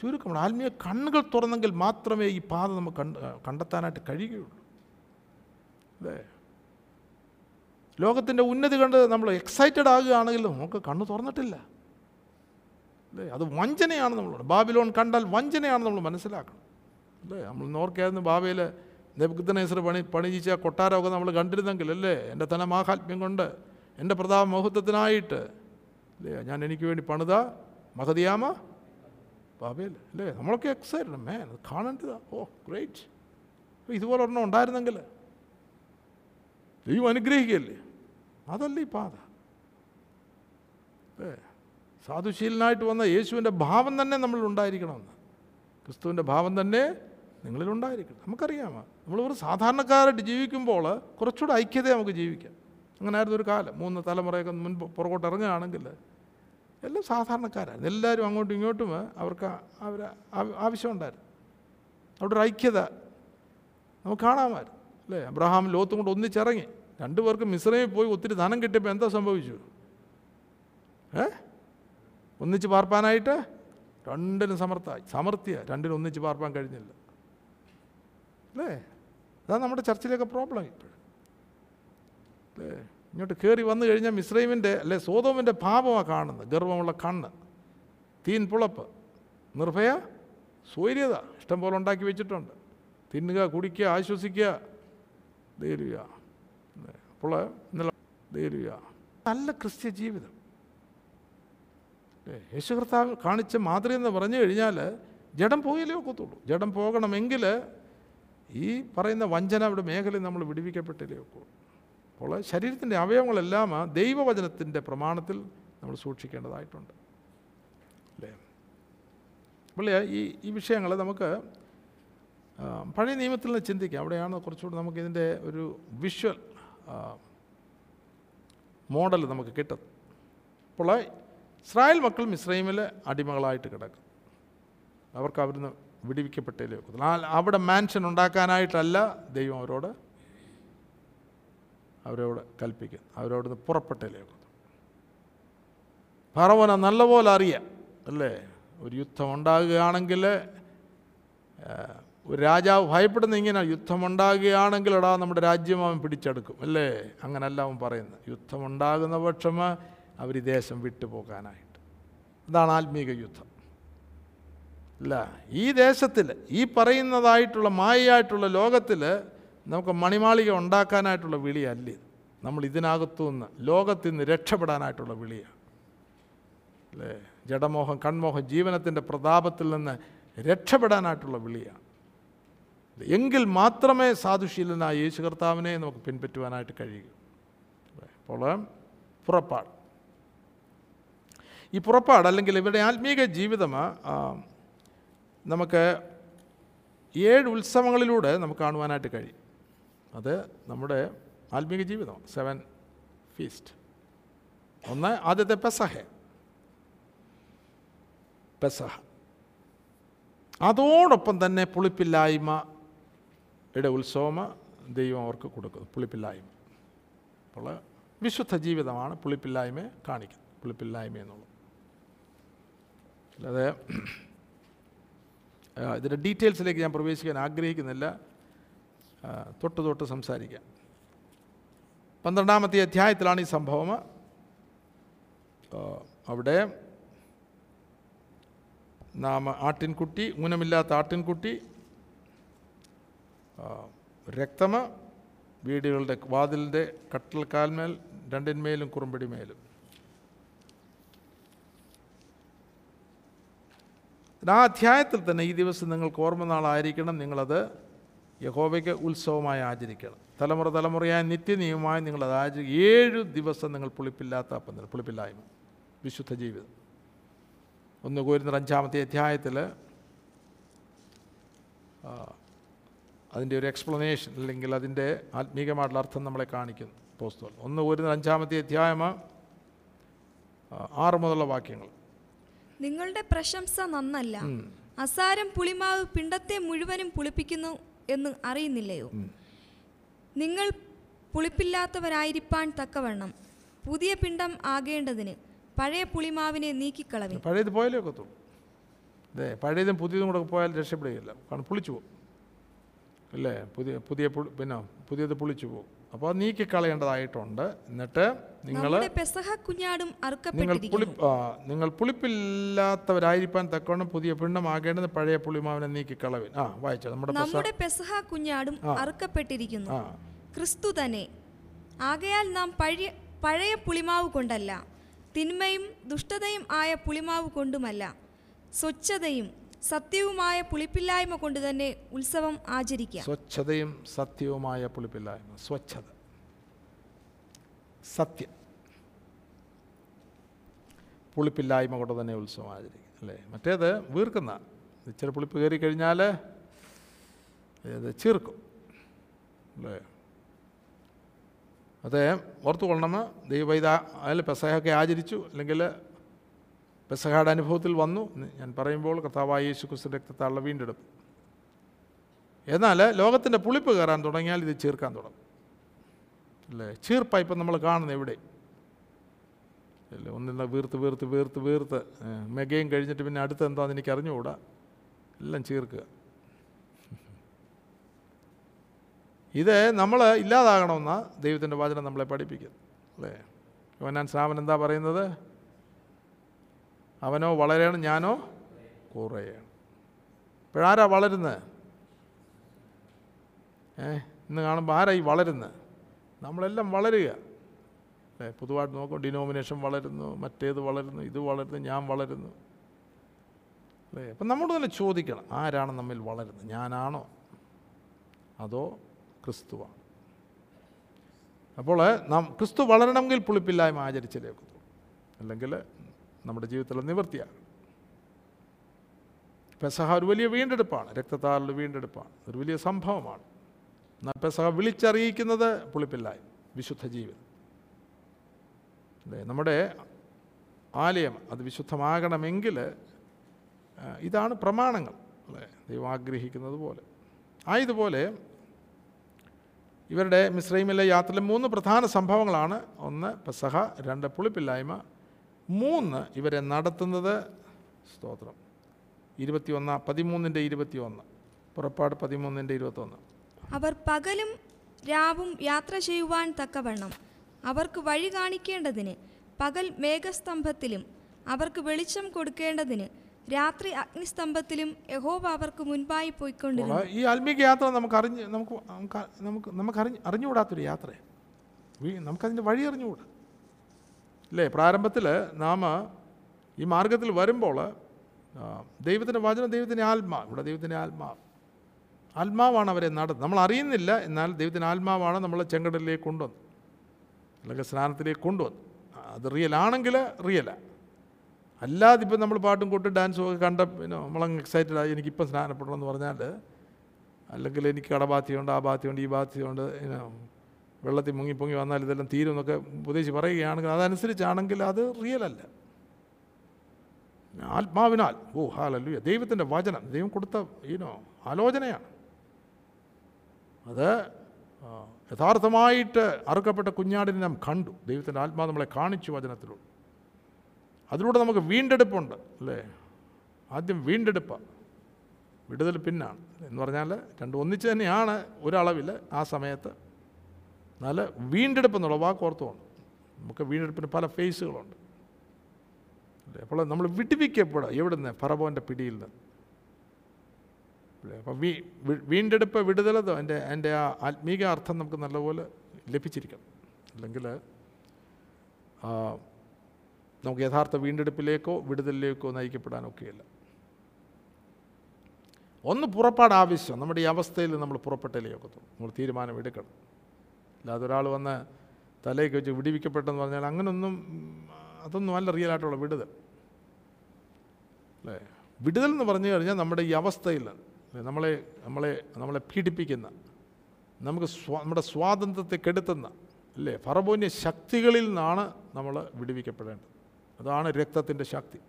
ചുരുക്കമാണ്. ആത്മീയ കണ്ണുകൾ തുറന്നെങ്കിൽ മാത്രമേ ഈ പാത നമുക്ക് കണ്ട് കണ്ടെത്താനായിട്ട് കഴിയുകയുള്ളൂ. അല്ലേ? ലോകത്തിന്റെ ഉന്നതി കണ്ട് നമ്മൾ എക്സൈറ്റഡ് ആകുകയാണെങ്കിൽ നമുക്ക് കണ്ണ് തുറന്നിട്ടില്ല. അല്ലേ? അത് വഞ്ചനയാണ് നമ്മൾ ബാബിലോൺ കണ്ടാൽ വഞ്ചനയാണ് നമ്മൾ മനസ്സിലാക്കണം. അല്ലേ? നമ്മൾ നോർക്കായിരുന്നു ബാബയിൽ നെബുദ്നേസർ പണി പണിയിച്ച കൊട്ടാരമൊക്കെ നമ്മൾ കണ്ടിരുന്നെങ്കിൽ അല്ലേ? എന്റെ തന്നെ മാഹാത്മ്യം കൊണ്ട് എന്റെ പ്രതാപ മഹത്വത്തിനായിട്ട് അല്ലേ? ഞാൻ എനിക്ക് വേണ്ടി പണിത മഹതിയാമ? ബാബയിൽ അല്ലേ? നമ്മളൊക്കെ എക്സൈറ്റഡ് മേ അത് കാണേണ്ടതാ. ഓ ഗ്രേറ്റ് അപ്പോൾ ഇതുപോലെ ഒരെണ്ണം ഉണ്ടായിരുന്നെങ്കിൽ ദൈവം അനുഗ്രഹിക്കുകയല്ലേ? അതല്ല ഈ പാത. അല്ലേ? സാധുശീലനായിട്ട് വന്ന യേശുവിന്റെ ഭാവം തന്നെ നമ്മളിൽ ഉണ്ടായിരിക്കണമെന്ന്. ക്രിസ്തുവിന്റെ ഭാവം തന്നെ നിങ്ങളിലുണ്ടായിരിക്കണം. നമുക്കറിയാമോ? നമ്മൾ ഒരു സാധാരണക്കാരായിട്ട് ജീവിക്കുമ്പോൾ കുറച്ചുകൂടെ ഐക്യത നമുക്ക് ജീവിക്കാം. അങ്ങനെയായിരുന്നു ഒരു കാലം. മൂന്ന് തലമുറയൊക്കെ മുൻപ് പുറകോട്ട് ഇറങ്ങുകയാണെങ്കിൽ എല്ലാം സാധാരണക്കാരായിരുന്നു. എല്ലാവരും അങ്ങോട്ടും ഇങ്ങോട്ടും അവർക്ക് അവർ ആവശ്യമുണ്ടായിരുന്നു. അവിടെ ഒരു ഐക്യത നമുക്ക് കാണാമായിരുന്നു അല്ലേ? അബ്രഹാം ലോത്തും കൊണ്ട് ഒന്നിച്ചിറങ്ങി. രണ്ടു പേർക്ക് മിശ്രയിൽ പോയി ഒത്തിരി ധനം കിട്ടിയപ്പോൾ എന്താ സംഭവിച്ചു? ഏ? ഒന്നിച്ച് പാർപ്പാനായിട്ട് രണ്ടിനും സമർത്ഥായി സമർത്ഥ്യ രണ്ടിനും ഒന്നിച്ച് പാർപ്പാൻ കഴിഞ്ഞില്ല. അല്ലേ? അതാണ് നമ്മുടെ ചർച്ചിലൊക്കെ പ്രോബ്ലം ഇപ്പോഴും. അല്ലേ? ഇങ്ങോട്ട് കയറി വന്നു കഴിഞ്ഞാൽ മിശ്രൈമിന്റെ അല്ലെ സോതോമിന്റെ പാപമാണ് കാണുന്നത് ഗർവമുള്ള കണ്ണ്. തീൻ പുളപ്പ്. നിർഭയ സൂര്യത ഇഷ്ടം പോലെ ഉണ്ടാക്കി വെച്ചിട്ടുണ്ട്. തിന്നുക കുടിക്കുക ആശ്വസിക്കുക. ധൈര്യ അപ്പോൾ ഇന്നലെ ധൈര്യ നല്ല ക്രിസ്ത്യ ജീവിതം. യേശു കർത്താവ് കാണിച്ച മാതൃ എന്ന് പറഞ്ഞു കഴിഞ്ഞാൽ ജഡം പോയാലേ ഒക്കത്തുള്ളൂ. ജഡം പോകണമെങ്കിൽ ഈ പറയുന്ന വഞ്ചന അവിടെ മേഖലയിൽ നമ്മൾ വിടിവിക്കപ്പെട്ടില്ലേ ഒക്കെ അപ്പോൾ ശരീരത്തിന്റെ അവയവങ്ങളെല്ലാം ആ ദൈവവചനത്തിന്റെ പ്രമാണത്തിൽ നമ്മൾ സൂക്ഷിക്കേണ്ടതായിട്ടുണ്ട്. അല്ലേ? അപ്പോൾ ഈ ഈ വിഷയങ്ങൾ നമുക്ക് പഴയ നിയമത്തിൽ നിന്ന് ചിന്തിക്കാം. അവിടെയാണ് കുറച്ചുകൂടി നമുക്ക് ഇതിന്റെ ഒരു വിഷ്വൽ മോഡൽ നമുക്ക് കിട്ടും അപ്പോൾ ഇസ്രായേൽ മക്കൾ ഇസ്രൈമിലെ അടിമകളായിട്ട് കിടക്കും. അവർക്ക് അവിടുന്ന് വിടിവിക്കപ്പെട്ടേലേ ഒക്കത്തുള്ളൂ ആ അവിടെ മാൻഷൻ ഉണ്ടാക്കാനായിട്ടല്ല ദൈവം അവരോട് അവരോട് കൽപ്പിക്കും. അവരോട് പുറപ്പെട്ടേലേ ഒക്കത്തുള്ളൂ ഫറവന നല്ലപോലെ അറിയാം അല്ലേ? ഒരു യുദ്ധം ഉണ്ടാകുകയാണെങ്കിൽ ഒരു രാജാവ് ഭയപ്പെടുന്ന ഇങ്ങനെ യുദ്ധമുണ്ടാകുകയാണെങ്കിൽ എടാ നമ്മുടെ രാജ്യം അവൻ പിടിച്ചെടുക്കും അല്ലേ? അങ്ങനല്ല അവൻ പറയുന്നത്. യുദ്ധമുണ്ടാകുന്ന പക്ഷം അവർ ഈ ദേശം വിട്ടുപോകാനായിട്ട്. അതാണ് ആത്മീക യുദ്ധം. ഇല്ല. ഈ ദേശത്തിൽ ഈ പറയുന്നതായിട്ടുള്ള മായയായിട്ടുള്ള ലോകത്തിൽ നമുക്ക് മണിമാളിക ഉണ്ടാക്കാനായിട്ടുള്ള വിളിയല്ല നമ്മൾ ഇതിനകത്തു നിന്ന് ലോകത്തിൽ നിന്ന് രക്ഷപ്പെടാനായിട്ടുള്ള വിളിയാണ് അല്ലേ? ജഡമോഹം കൺമോഹം ജീവനത്തിന്റെ പ്രതാപത്തിൽ നിന്ന് രക്ഷപ്പെടാനായിട്ടുള്ള വിളിയാണ് എങ്കിൽ മാത്രമേ സാധുശീലനായ യേശു കർത്താവിനെ നമുക്ക് പിൻപറ്റുവാനായിട്ട് കഴിയൂ. അപ്പോൾ പുറപ്പാട്. ഈ പുറപ്പാട് അല്ലെങ്കിൽ ഇവരുടെ ആത്മീക ജീവിതം നമുക്ക് ഏഴ് ഉത്സവങ്ങളിലൂടെ നമുക്ക് കാണുവാനായിട്ട് കഴിയും. അത് നമ്മുടെ ആത്മീക ജീവിതം സെവൻ ഫീസ്റ്റ് ഒന്ന് ആദ്യത്തെ പെസഹ. പെസഹ. അതോടൊപ്പം തന്നെ പുളിപ്പില്ലായ്മയുടെ ഉത്സവം ദൈവം അവർക്ക് കൊടുക്കുന്നു പുളിപ്പില്ലായ്മ. അപ്പോൾ വിശുദ്ധ ജീവിതമാണ് പുളിപ്പില്ലായ്മയെ കാണിക്കുന്നത് പുളിപ്പില്ലായ്മ എന്നുള്ളത്. അല്ലാതെ ഇതിന്റെ ഡീറ്റെയിൽസിലേക്ക് ഞാൻ പ്രവേശിക്കാൻ ആഗ്രഹിക്കുന്നില്ല. തൊട്ട് തൊട്ട് സംസാരിക്കാം. പന്ത്രണ്ടാമത്തെ അധ്യായത്തിലാണ് ഈ സംഭവം. അവിടെ നാം ആട്ടിൻകുട്ടി ഊനമില്ലാത്ത ആട്ടിൻകുട്ടി രക്തമ വീടുകളുടെ വാതിലിന്റെ കട്ടൽക്കാൽമേൽ രണ്ടിന്മേലും കുറുമ്പടിമേലും. ആ അധ്യായത്തിൽ തന്നെ ഈ ദിവസം നിങ്ങൾക്ക് ഓർമ്മ നാളായിരിക്കണം. നിങ്ങളത് യഹോവയ്ക്ക് ഉത്സവമായി ആചരിക്കണം. തലമുറ തലമുറയായ നിത്യനിയമമായി നിങ്ങളത് ആചരി ഏഴ് ദിവസം നിങ്ങൾ പുളിപ്പില്ലാത്ത അപ്പം പുളിപ്പില്ലായ്മ വിശുദ്ധ ജീവിതം. ഒന്ന് കോരുന്ന അഞ്ചാമത്തെ അധ്യായത്തിൽ അതിന്റെ ഒരു എക്സ്പ്ലനേഷൻ അല്ലെങ്കിൽ അതിന്റെ ആത്മീകമായിട്ടുള്ള അർത്ഥം നമ്മളെ കാണിക്കുന്നു. പോസ്തോൽ ഒന്ന് കോരുന്ന അഞ്ചാമത്തെ അധ്യായം ആറ് മുതലുള്ള വാക്യങ്ങൾ. നിങ്ങളുടെ പ്രശംസ നന്നല്ല. അസാരം പുളിമാവ് പിണ്ടത്തെ മുഴുവനും പുളിപ്പിക്കുന്നു എന്ന് അറിയുന്നില്ലയോ? നിങ്ങൾ പുളിപ്പില്ലാത്തവരായിരിക്കാൻ തക്കവണ്ണം. പുതിയ പിണ്ടം ആകേണ്ടതിന് പഴയ പുളിമാവിനെ നീക്കിക്കളവി. പഴയത് പോയാലേ ഒക്കത്തുള്ളൂ. അതെ പഴയതും പുതിയതും കൂടെ പോയാൽ രക്ഷപ്പെടുകയില്ല. കാരണം പുളിച്ചു പോകും. അല്ലേ? പുതിയ പുതിയ പിന്നെ പുതിയത് പുളിച്ചു പോകും. അപ്പോൾ നീക്കിക്കളയേണ്ടതായിട്ടുണ്ട് എന്നിട്ട് നിങ്ങൾ പെസഹ കുഞ്ഞാടും നിങ്ങൾ പുളി നിങ്ങൾ പുളിപ്പില്ലാത്തവരായിരിക്കാൻ തക്കവണ്ണം പുതിയ പിണ്ണമാകേണ്ടത് പഴയ പുളിമാവിനെ നീക്കിക്കളവിൻ ആ വായിച്ചു നമ്മുടെ നമ്മുടെ പെസഹ കുഞ്ഞാടും അറുക്കപ്പെട്ടിരിക്കുന്നു. ക്രിസ്തു തന്നെ. ആകയാൽ നാം പഴയ പഴയ പുളിമാവ് കൊണ്ടല്ല തിന്മയും ദുഷ്ടതയും ആയ പുളിമാവ് കൊണ്ടുമല്ല സ്വച്ഛതയും സത്യവുമായ പുളിപ്പില്ലായ്മ കൊണ്ട് തന്നെ ഉത്സവം ആചരിക്കാം സ്വച്ഛതയും സത്യവുമായ പുളിപ്പില്ലായ്മ. സ്വച്ഛത. സത്യം. പുളിപ്പില്ലായ്മ കൊണ്ട് തന്നെ ഉത്സവം ആചരിക്കും അല്ലേ? മറ്റേത് വീർക്കുന്ന. ഇച്ചിരി പുളിപ്പ് കയറി കഴിഞ്ഞാൽ ഇത് ചീർക്കും. അല്ലേ? അത് ഓർത്തുകൊള്ളണം. ദൈവ ഇത് അതിൽ പെസഹയൊക്കെ ആചരിച്ചു. അല്ലെങ്കിൽ പെസഹയുടെ അനുഭവത്തിൽ വന്നു ഞാൻ പറയുമ്പോൾ കർത്താവായ യേശു ക്രിസ്തു രക്തത്താളുടെ വീണ്ടെടുപ്പ് എന്നാൽ ലോകത്തിന്റെ പുളിപ്പ് കയറാൻ തുടങ്ങിയാൽ ഇത് ചീർക്കാൻ തുടങ്ങും. അല്ലേ? ചീർപ്പായിപ്പം നമ്മൾ കാണുന്നത് എവിടെ? അല്ലേ? ഒന്നിന്ന് വീർത്ത് വീർത്ത് വീർത്ത് വീർത്ത്. മെഗയും കഴിഞ്ഞിട്ട് പിന്നെ അടുത്ത് എന്താണെന്ന് എനിക്ക് അറിഞ്ഞുകൂടാ? എല്ലാം ചീർക്കുക. ഇത് നമ്മൾ ഇല്ലാതാകണമെന്ന ദൈവത്തിന്റെ വാചനം നമ്മളെ പഠിപ്പിക്കുന്നു അല്ലേ? യോനാൻ സ്നാമൻ എന്താ പറയുന്നത്? അവനോ വളരണം ഞാനോ കുറയാണ്. ഇപ്പോഴാരാ വളരുന്നത് ഏ ഇന്ന് കാണുമ്പോൾ ആരായി വളരുന്നത് നമ്മളെല്ലാം വളരുക. അല്ലേ പൊതുവായിട്ട് നോക്കും ഡിനോമിനേഷൻ വളരുന്നു മറ്റേത് വളരുന്നു ഇത് വളരുന്നു ഞാൻ വളരുന്നു. അല്ലേ? അപ്പം നമ്മോട് തന്നെ ചോദിക്കണം ആരാണ് നമ്മിൽ വളരുന്നത്? ഞാനാണോ? അതോ ക്രിസ്തുവാണ് അപ്പോൾ നാം ക്രിസ്തു വളരണമെങ്കിൽ പുളിപ്പില്ലായ്മ ആചരിച്ചേ അല്ലെങ്കിൽ നമ്മുടെ ജീവിതത്തിലെ നിവൃത്തിയാണ്. പെസഹ ഒരു വലിയ വീണ്ടെടുപ്പാണ്. രക്തത്താലുള്ള വീണ്ടെടുപ്പാണ്. ഒരു വലിയ സംഭവമാണ്. എന്നാൽ പെസഹ വിളിച്ചറിയിക്കുന്നത് പുളിപ്പില്ലായ്മ വിശുദ്ധ ജീവിതം. നമ്മുടെ ആലയം അത് വിശുദ്ധമാകണമെങ്കിൽ ഇതാണ് പ്രമാണങ്ങൾ. അല്ലേ? ദൈവം ആഗ്രഹിക്കുന്നത് പോലെ. ആയതുപോലെ ഇവരുടെ മിശ്രൈമിലെ യാത്രയിലെ മൂന്ന് പ്രധാന സംഭവങ്ങളാണ്. ഒന്ന് പെസഹ. രണ്ട് പുളിപ്പില്ലായ്മ. മൂന്ന് ഇവരെ നടത്തുന്നത് സ്തോത്രം. ഇരുപത്തിയൊന്ന് പതിമൂന്നിന്റെ ഇരുപത്തിയൊന്ന്. പുറപ്പാട് പതിമൂന്നിന്റെ ഇരുപത്തൊന്ന്. അവർ പകലും രാവും യാത്ര ചെയ്യുവാൻ തക്കവണ്ണം. അവർക്ക് വഴി കാണിക്കേണ്ടതിന് പകൽ മേഘസ്തംഭത്തിലും അവർക്ക് വെളിച്ചം കൊടുക്കേണ്ടതിന് രാത്രി അഗ്നിസ്തംഭത്തിലും യഹോവ അവർക്ക് മുൻപായി പോയിക്കൊണ്ടിരുന്നു. ഈ ആത്മീക യാത്ര നമുക്ക് അറിഞ്ഞ് നമുക്ക് നമുക്ക് നമുക്ക് അറിഞ്ഞ് അറിഞ്ഞുകൂടാത്തൊരു യാത്രയാണ്. നമുക്കതിന്റെ വഴി അറിഞ്ഞുകൂടാ. അല്ലേ പ്രാരംഭത്തിൽ നാം ഈ മാർഗത്തിൽ വരുമ്പോൾ ദൈവത്തിന്റെ വചനം ദൈവത്തിന്റെ ആത്മാ ഇവിടെ ദൈവത്തിന്റെ ആത്മാ. ആത്മാവാണ് അവരെ നടത്തുന്നത്. നമ്മൾ അറിയുന്നില്ല എന്നാൽ ദൈവത്തിന്റെ ആത്മാവാണ് നമ്മളെ ചെങ്കടലിലേക്ക് കൊണ്ടുവന്നത്. അല്ലെങ്കിൽ സ്നാനത്തിലേക്ക് കൊണ്ടുവന്നു അത് റിയൽ ആണെങ്കിൽ റിയലാണ് അല്ലാതെ ഇപ്പം നമ്മൾ പാട്ടും കൂട്ടും ഡാൻസും ഒക്കെ കണ്ട പിന്നെ നമ്മളങ്ങ് എക്സൈറ്റഡ് ആയി എനിക്കിപ്പം സ്നാനപ്പെടണമെന്ന് പറഞ്ഞാൽ അല്ലെങ്കിൽ എനിക്ക് കടബാധ്യമുണ്ട് ആ ബാധ്യമുണ്ട് ഈ ബാധ്യമുണ്ട് വെള്ളത്തിൽ മുങ്ങി പൊങ്ങി വന്നാൽ ഇതെല്ലാം തീരും എന്നൊക്കെ ഉപദേശിച്ച് പറയുകയാണെങ്കിൽ അതനുസരിച്ചാണെങ്കിൽ അത് റിയൽ അല്ല. ആത്മാവിനാൽ ഓ ഹാലല്ലുയ ദൈവത്തിന്റെ വചനം ദൈവം കൊടുത്ത ഈനോ ആലോചനയാണ്. അത് യഥാർത്ഥമായിട്ട് അറുക്കപ്പെട്ട കുഞ്ഞാടിനെ നാം കണ്ടു. ദൈവത്തിന്റെ ആത്മാവ് നമ്മളെ കാണിച്ചു വചനത്തിലൂടെ. അതിലൂടെ നമുക്ക് വീണ്ടെടുപ്പുണ്ട് അല്ലേ? ആദ്യം വീണ്ടെടുപ്പ് വിടുതൽ പിന്നാണ്. എന്ന് പറഞ്ഞാൽ രണ്ടും ഒന്നിച്ച് തന്നെയാണ് ഒരളവിൽ ആ സമയത്ത് എന്നാൽ വീണ്ടെടുപ്പ് എന്നുള്ള വാക്ക് ഓർത്തുകൊണ്ട്. നമുക്ക് വീണ്ടെടുപ്പിന് പല ഫേസുകളുണ്ട്. അല്ലേ? അപ്പോൾ നമ്മൾ വിടുവിക്കപ്പെടുക. എവിടുന്ന്? ഫറബോന്റെ പിടിയിൽ നിന്ന് അപ്പം വീ വീണ്ടെടുപ്പ് വിടുതൽ എന്റെ എന്റെ ആ ആത്മീക അർത്ഥം നമുക്ക് നല്ലപോലെ ലഭിച്ചിരിക്കണം. അല്ലെങ്കിൽ നമുക്ക് യഥാർത്ഥ വീണ്ടെടുപ്പിലേക്കോ വിടുതലിലേക്കോ നയിക്കപ്പെടാനൊക്കെയല്ല ഒന്ന് പുറപ്പാട് ആവശ്യം. നമ്മുടെ ഈ അവസ്ഥയിൽ നമ്മൾ പുറപ്പെട്ടല്ലേ ഒക്കത്തുള്ളൂ. നമ്മൾ തീരുമാനം എടുക്കണം. അല്ലാതെ ഒരാൾ വന്ന് തലയൊക്കെ വെച്ച് വിടിവിക്കപ്പെട്ടെന്ന് പറഞ്ഞാൽ അങ്ങനൊന്നും അതൊന്നും അല്ല റിയലായിട്ടുള്ള വിടുതൽ. അല്ലേ? വിടുതൽ എന്ന് പറഞ്ഞു കഴിഞ്ഞാൽ നമ്മുടെ ഈ അവസ്ഥയിൽ നമ്മളെ നമ്മളെ നമ്മളെ പീഡിപ്പിക്കുന്ന നമുക്ക് സ്വാ നമ്മുടെ സ്വാതന്ത്ര്യത്തെ കെടുത്തുന്ന അല്ലേ? ഫറബോന്യ ശക്തികളിൽ നിന്നാണ് നമ്മൾ വിടുവിക്കപ്പെടേണ്ടത്. അതാണ് രക്തത്തിന്റെ ശക്തി.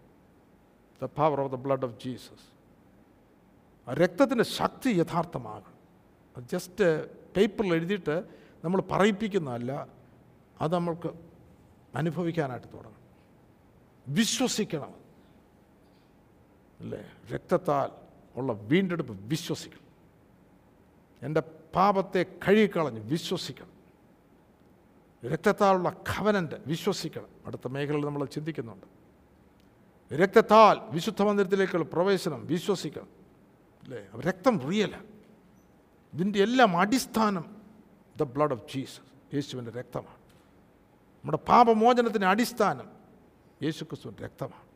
The power of the blood of Jesus ആ രക്തത്തിന്റെ ശക്തി യഥാർത്ഥമാകണം. ജസ്റ്റ് പേപ്പറിൽ എഴുതിയിട്ട് നമ്മൾ പറയിപ്പിക്കുന്നതല്ല അത് നമ്മൾക്ക് അനുഭവിക്കാനായിട്ട് തുടങ്ങണം വിശ്വസിക്കണം. അല്ലേ? രക്തത്താൽ ഉള്ള വീണ്ടെടുപ്പ് വിശ്വസിക്കണം. എന്റെ പാപത്തെ കഴുകിക്കളഞ്ഞ് വിശ്വസിക്കണം. രക്തത്താലുള്ള ഖവനന്റ് വിശ്വസിക്കണം. അടുത്ത മേഖലയിൽ നമ്മൾ ചിന്തിക്കുന്നുണ്ട്. രക്തത്താൽ വിശുദ്ധ മന്ദിരത്തിലേക്കുള്ള പ്രവേശനം വിശ്വസിക്കണം. അല്ലേ? രക്തം റിയലാണ് ഇതിന്റെ എല്ലാം അടിസ്ഥാനം ദ ബ്ലഡ് ഓഫ് ജീസസ് യേശുവിന്റെ രക്തമാണ്. നമ്മുടെ പാപമോചനത്തിന്റെ അടിസ്ഥാനം യേശു ക്രിസ്തുവിന്റെ രക്തമാണ്.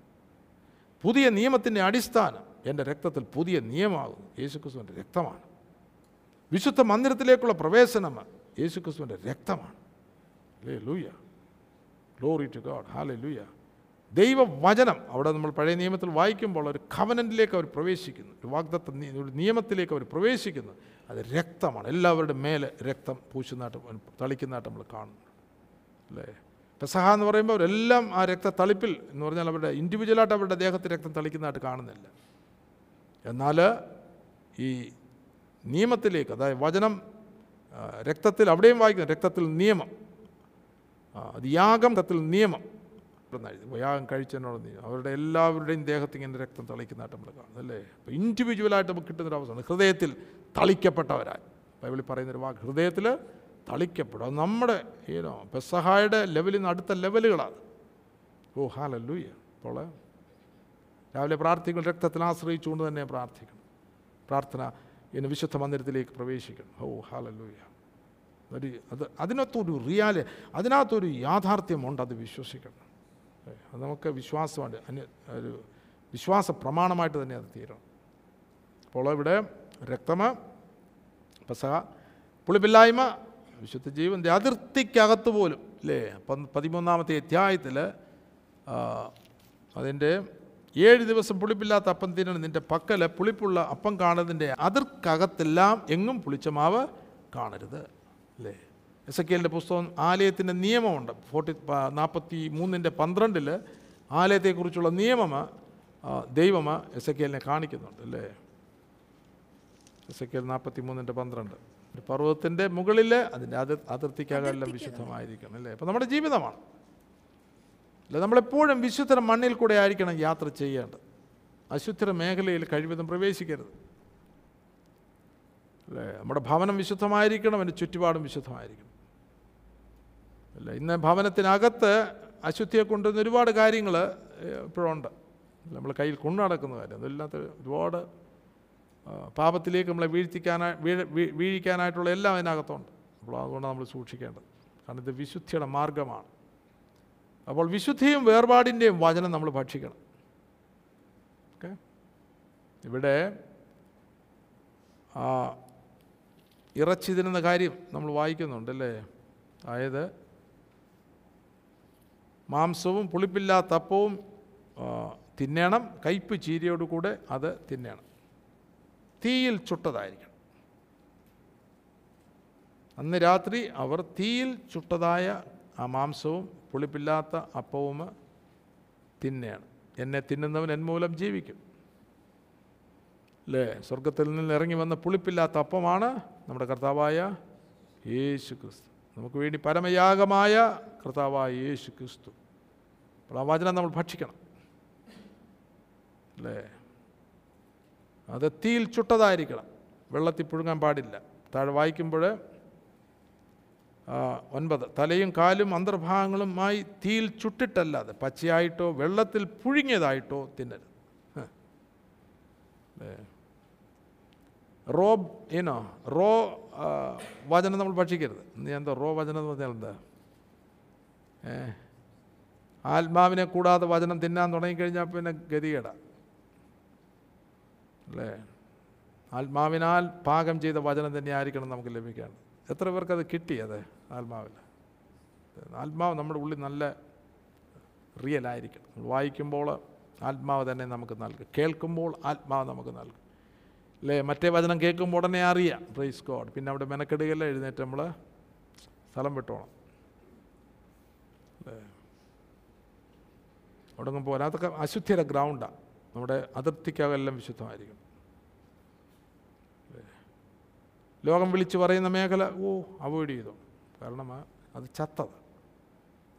പുതിയ നിയമത്തിന്റെ അടിസ്ഥാനം എന്റെ രക്തത്തിൽ പുതിയ നിയമമാകുന്നു. യേശു ക്രിസ്തുവിന്റെ രക്തമാണ്. വിശുദ്ധ മന്ദിരത്തിലേക്കുള്ള പ്രവേശനം യേശു ക്രിസ്തുവിന്റെ രക്തമാണ്. അല്ലേ ലൂയ ഗ്ലോറി ടു ഗോഡ് ഹാലെ ലൂയ ദൈവവചനം അവിടെ നമ്മൾ പഴയ നിയമത്തിൽ വായിക്കുമ്പോൾ ഒരു കവനന്റിലേക്ക് അവർ പ്രവേശിക്കുന്നു. ഒരു വാഗ്ദത്ത നിയമത്തിലേക്ക് അവർ പ്രവേശിക്കുന്നു. അത് രക്തമാണ്. എല്ലാവരുടെ മേലെ രക്തം പൂശുന്നതായിട്ട് തളിക്കുന്നതായിട്ട് നമ്മൾ കാണുന്നു. അല്ലേ? പെസഹ എന്ന് പറയുമ്പോൾ അവരെല്ലാം ആ രക്ത തളിപ്പിൽ എന്ന് പറഞ്ഞാൽ അവരുടെ ഇൻഡിവിജ്വലായിട്ട് അവരുടെ ദേഹത്ത് രക്തം തളിക്കുന്നതായിട്ട് കാണുന്നില്ല. എന്നാൽ ഈ നിയമത്തിലേക്ക് അതായത് വചനം രക്തത്തിൽ അവിടെയും വായിക്കുന്നു രക്തത്തിൽ നിയമം അത് യാഗം രക്തത്തിൽ നിയമം. യാഗം കഴിച്ചതിനോട് നിയമം. അവരുടെ എല്ലാവരുടെയും ദേഹത്ത് ഇങ്ങനെ രക്തം തളിക്കുന്നതായിട്ട് നമ്മൾ കാണുന്നു. അല്ലേ? അപ്പോൾ ഇൻഡിവിജ്വലായിട്ട് നമുക്ക് കിട്ടുന്നൊരു അവസ്ഥയാണ് ഹൃദയത്തിൽ തളിക്കപ്പെട്ടവരായി. ബൈബിളിൽ പറയുന്നൊരു വാക്ക് ഹൃദയത്തിൽ തളിക്കപ്പെടും. നമ്മുടെ ഈനോ പെസഹായുടെ ലെവലിൽ നിന്ന് അടുത്ത ലെവലുകളാണ് ഓ ഹാലല്ലൂയ അപ്പോൾ രാവിലെ പ്രാർത്ഥിക്കണം രക്തത്തിൽ ആശ്രയിച്ചുകൊണ്ട് തന്നെ പ്രാർത്ഥിക്കണം. പ്രാർത്ഥന ഇനി വിശുദ്ധ മന്ദിരത്തിലേക്ക് പ്രവേശിക്കണം. ഓ ഹാലല്ലൂയ ഒരു അത് അതിനകത്തൊരു റിയാലി അതിനകത്തൊരു യാഥാർത്ഥ്യമുണ്ട് അത് വിശ്വസിക്കണം. അത് നമുക്ക് വിശ്വാസമാണ് അന്യ ഒരു വിശ്വാസ പ്രമാണമായിട്ട് തന്നെ അത് തീരണം. അപ്പോൾ ഇവിടെ രക്തമ പെസഹ പുളിപ്പില്ലായ്മ വിശുദ്ധ ജീവന്റെ അതിർത്തിക്കകത്ത് പോലും അല്ലേ പതിമൂന്നാമത്തെ അധ്യായത്തിൽ അതിന്റെ ഏഴ് ദിവസം പുളിപ്പില്ലാത്ത അപ്പം തിന്നണം നിന്റെ പക്കൽ പുളിപ്പുള്ള അപ്പം കാണുന്നതിന്റെ അതിർക്കകത്തെല്ലാം എങ്ങും പുളിച്ച മാവ് കാണരുത് അല്ലേ എസ് എ കെലിന്റെ പുസ്തകം ആലയത്തിന്റെ നിയമമുണ്ട്. ഫോർട്ടി നാൽപ്പത്തി മൂന്നിന്റെ പന്ത്രണ്ടിൽ ആലയത്തെക്കുറിച്ചുള്ള നിയമം ദൈവം എസ് എ കെലിനെ കാണിക്കുന്നുണ്ട് അല്ലേ എസ് എ കെൽ നാൽപ്പത്തി മൂന്നിന്റെ പന്ത്രണ്ട്. ഒരു പർവതത്തിന്റെ മുകളിൽ അതിന്റെ അതിർ അതിർത്തിക്കകലെല്ലാം വിശുദ്ധമായിരിക്കണം അല്ലേ? അപ്പോൾ നമ്മുടെ ജീവിതമാണ്. അല്ല നമ്മളെപ്പോഴും വിശുദ്ധ മണ്ണിൽ കൂടെ ആയിരിക്കണം യാത്ര ചെയ്യേണ്ടത്. അശുദ്ധ മേഖലയിൽ കഴിവതും പ്രവേശിക്കരുത്. അല്ലേ? നമ്മുടെ ഭവനം വിശുദ്ധമായിരിക്കണം അതിന്റെ ചുറ്റുപാടും വിശുദ്ധമായിരിക്കണം. അല്ല ഇന്ന് ഭവനത്തിനകത്ത് അശുദ്ധിയെ കൊണ്ടുവരുന്ന ഒരുപാട് കാര്യങ്ങൾ ഇപ്പോഴുണ്ട്. നമ്മൾ കയ്യിൽ കൊണ്ടു നടക്കുന്ന കാര്യം അതില്ലാത്ത ഒരുപാട് പാപത്തിലേക്ക് നമ്മളെ വീഴ്ത്തിക്കാനായി വീഴിക്കാനായിട്ടുള്ള എല്ലാം അതിനകത്തുണ്ട്. അപ്പോൾ അതുകൊണ്ട് നമ്മൾ സൂക്ഷിക്കേണ്ടത്. കാരണം ഇത് വിശുദ്ധിയുടെ മാർഗമാണ്. അപ്പോൾ വിശുദ്ധിയും വേർപാടിന്റെയും വചനം നമ്മൾ ഭക്ഷിക്കണം. ഓക്കെ? ഇവിടെ ആ ഇറച്ചി തിന്നുന്ന കാര്യം നമ്മൾ വായിക്കുന്നുണ്ടല്ലേ അതായത് മാംസവും പുളിപ്പില്ലാത്ത അപ്പവും തിന്നണം കയ്പ് ചീരയോടുകൂടെ അത് തിന്നണം. തീയിൽ ചുട്ടതായിരിക്കണം. അന്ന് രാത്രി അവർ തീയിൽ ചുട്ടതായ ആ മാംസവും പുളിപ്പില്ലാത്ത അപ്പവും തിന്നെയാണ് എന്നെ തിന്നുന്നവൻ എൻ മൂലം ജീവിക്കും. അല്ലേ സ്വർഗത്തിൽ നിന്ന് ഇറങ്ങി വന്ന പുളിപ്പില്ലാത്ത അപ്പമാണ് നമ്മുടെ കർത്താവായ യേശു ക്രിസ്തു നമുക്ക് വേണ്ടി പരമയാഗമായ കർത്താവായ യേശു ക്രിസ്തു അപ്പോൾ ആ വചനം നമ്മൾ ഭക്ഷിക്കണം. അല്ലേ അത് തീയിൽ ചുട്ടതായിരിക്കണം. വെള്ളത്തിൽ പുഴുങ്ങാൻ പാടില്ല. താഴെ വായിക്കുമ്പോൾ ഒൻപത്. തലയും കാലും അന്തർഭാഗങ്ങളുമായി തീയിൽ ചുട്ടിട്ടല്ലാതെ പച്ചയായിട്ടോ വെള്ളത്തിൽ പുഴുങ്ങിയതായിട്ടോ തിന്നരുത്? റോ ഏനോ റോ വചനം നമ്മൾ ഭക്ഷിക്കരുത്. എന്താ റോ വചനം എന്ന് പറഞ്ഞാൽ എന്താ? ആത്മാവിനെ കൂടാതെ വചനം തിന്നാൻ തുടങ്ങിക്കഴിഞ്ഞാൽ പിന്നെ ഗതികേടാ. അല്ലേ? ആത്മാവിനാൽ പാകം ചെയ്ത വചനം തന്നെ ആയിരിക്കണം നമുക്ക് ലഭിക്കേണ്ടത് എത്ര പേർക്ക് അത് കിട്ടി അത് ആത്മാവിൽ ആത്മാവ് നമ്മുടെ ഉള്ളിൽ നല്ല റിയൽ ആയിരിക്കണം. വായിക്കുമ്പോൾ ആത്മാവ് തന്നെ നമുക്ക് നൽകും. കേൾക്കുമ്പോൾ ആത്മാവ് നമുക്ക് നൽകും. അല്ലേ? മറ്റേ വചനം കേൾക്കുമ്പോൾ ഉടനെ അറിയാം. പ്രൈസ് ഗോഡ് പിന്നെ അവിടെ മെനക്കെടുകയല്ല എഴുന്നേറ്റ് നമ്മൾ സ്ഥലം വിട്ടോണം. അല്ലേ? പോരാ അതൊക്കെ അശുദ്ധിയുടെ ഗ്രൗണ്ടാണ് നമ്മുടെ അതിർത്തിക്കകെല്ലാം വിശുദ്ധമായിരിക്കും അല്ലേ? ലോകം വിളിച്ച് പറയുന്ന മേഖല ഓ അവോയ്ഡ് ചെയ്തു. കാരണം അത് ചത്തത്.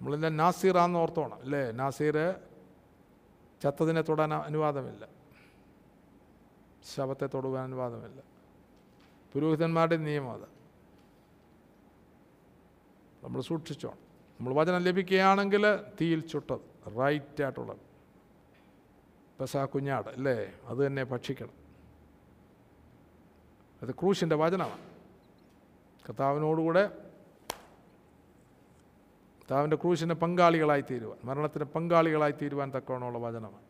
നമ്മളെല്ലാം നാസീറാന്ന് ഓർത്തോണം അല്ലേ? നാസീർ ചത്തതിനെ തൊടാൻ അനുവാദമില്ല. ശവത്തെ തൊടുവാൻ അനുവാദമില്ല. പുരോഹിതന്മാരുടെ നിയമം അത്. നമ്മൾ സൂക്ഷിച്ചോണം. നമ്മൾ വചനം ലഭിക്കുകയാണെങ്കിൽ തീയിൽ ചുട്ടത് റൈറ്റായിട്ടുള്ളത് പെസാ കുഞ്ഞാട് അല്ലേ? അത് തന്നെ ഭക്ഷിക്കണം. അത് ക്രൂശിന്റെ വചനമാണ്. കർത്താവിനോടുകൂടെ കർത്താവിന്റെ ക്രൂശിന് പങ്കാളികളായി തീരുവാൻ മരണത്തിന് പങ്കാളികളായി തീരുവാൻ തക്കവണ്ണമുള്ള വചനമാണ്.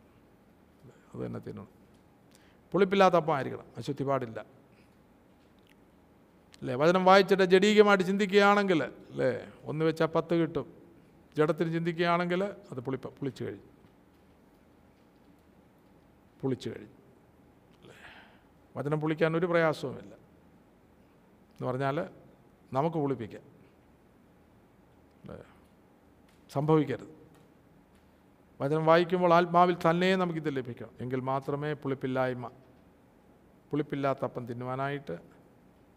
അത് തന്നെ തിന്നണം. പുളിപ്പില്ലാത്ത അപ്പമായിരിക്കണം അശുദ്ധി പാടില്ല. അല്ലേ? വചനം വായിച്ചിട്ട് ജഡീകമായിട്ട് ചിന്തിക്കുകയാണെങ്കിൽ അല്ലേ? ഒന്ന് വെച്ചാൽ പത്ത് കിട്ടും. ജഡത്തിന് ചിന്തിക്കുകയാണെങ്കിൽ അത് പുളിപ്പ പുളിച്ചു കഴിഞ്ഞു പുളിച്ചു കഴിഞ്ഞു വചനം പുളിക്കാൻ ഒരു പ്രയാസവുമില്ല. എന്ന് പറഞ്ഞാൽ നമുക്ക് പുളിപ്പിക്കാം. സംഭവിക്കരുത്. വചനം വായിക്കുമ്പോൾ ആത്മാവിൽ തന്നെ നമുക്കിത് ലഭിക്കണം. എങ്കിൽ മാത്രമേ പുളിപ്പില്ലായ്മ പുളിപ്പില്ലാത്ത അപ്പം തിന്നുവാനായിട്ട്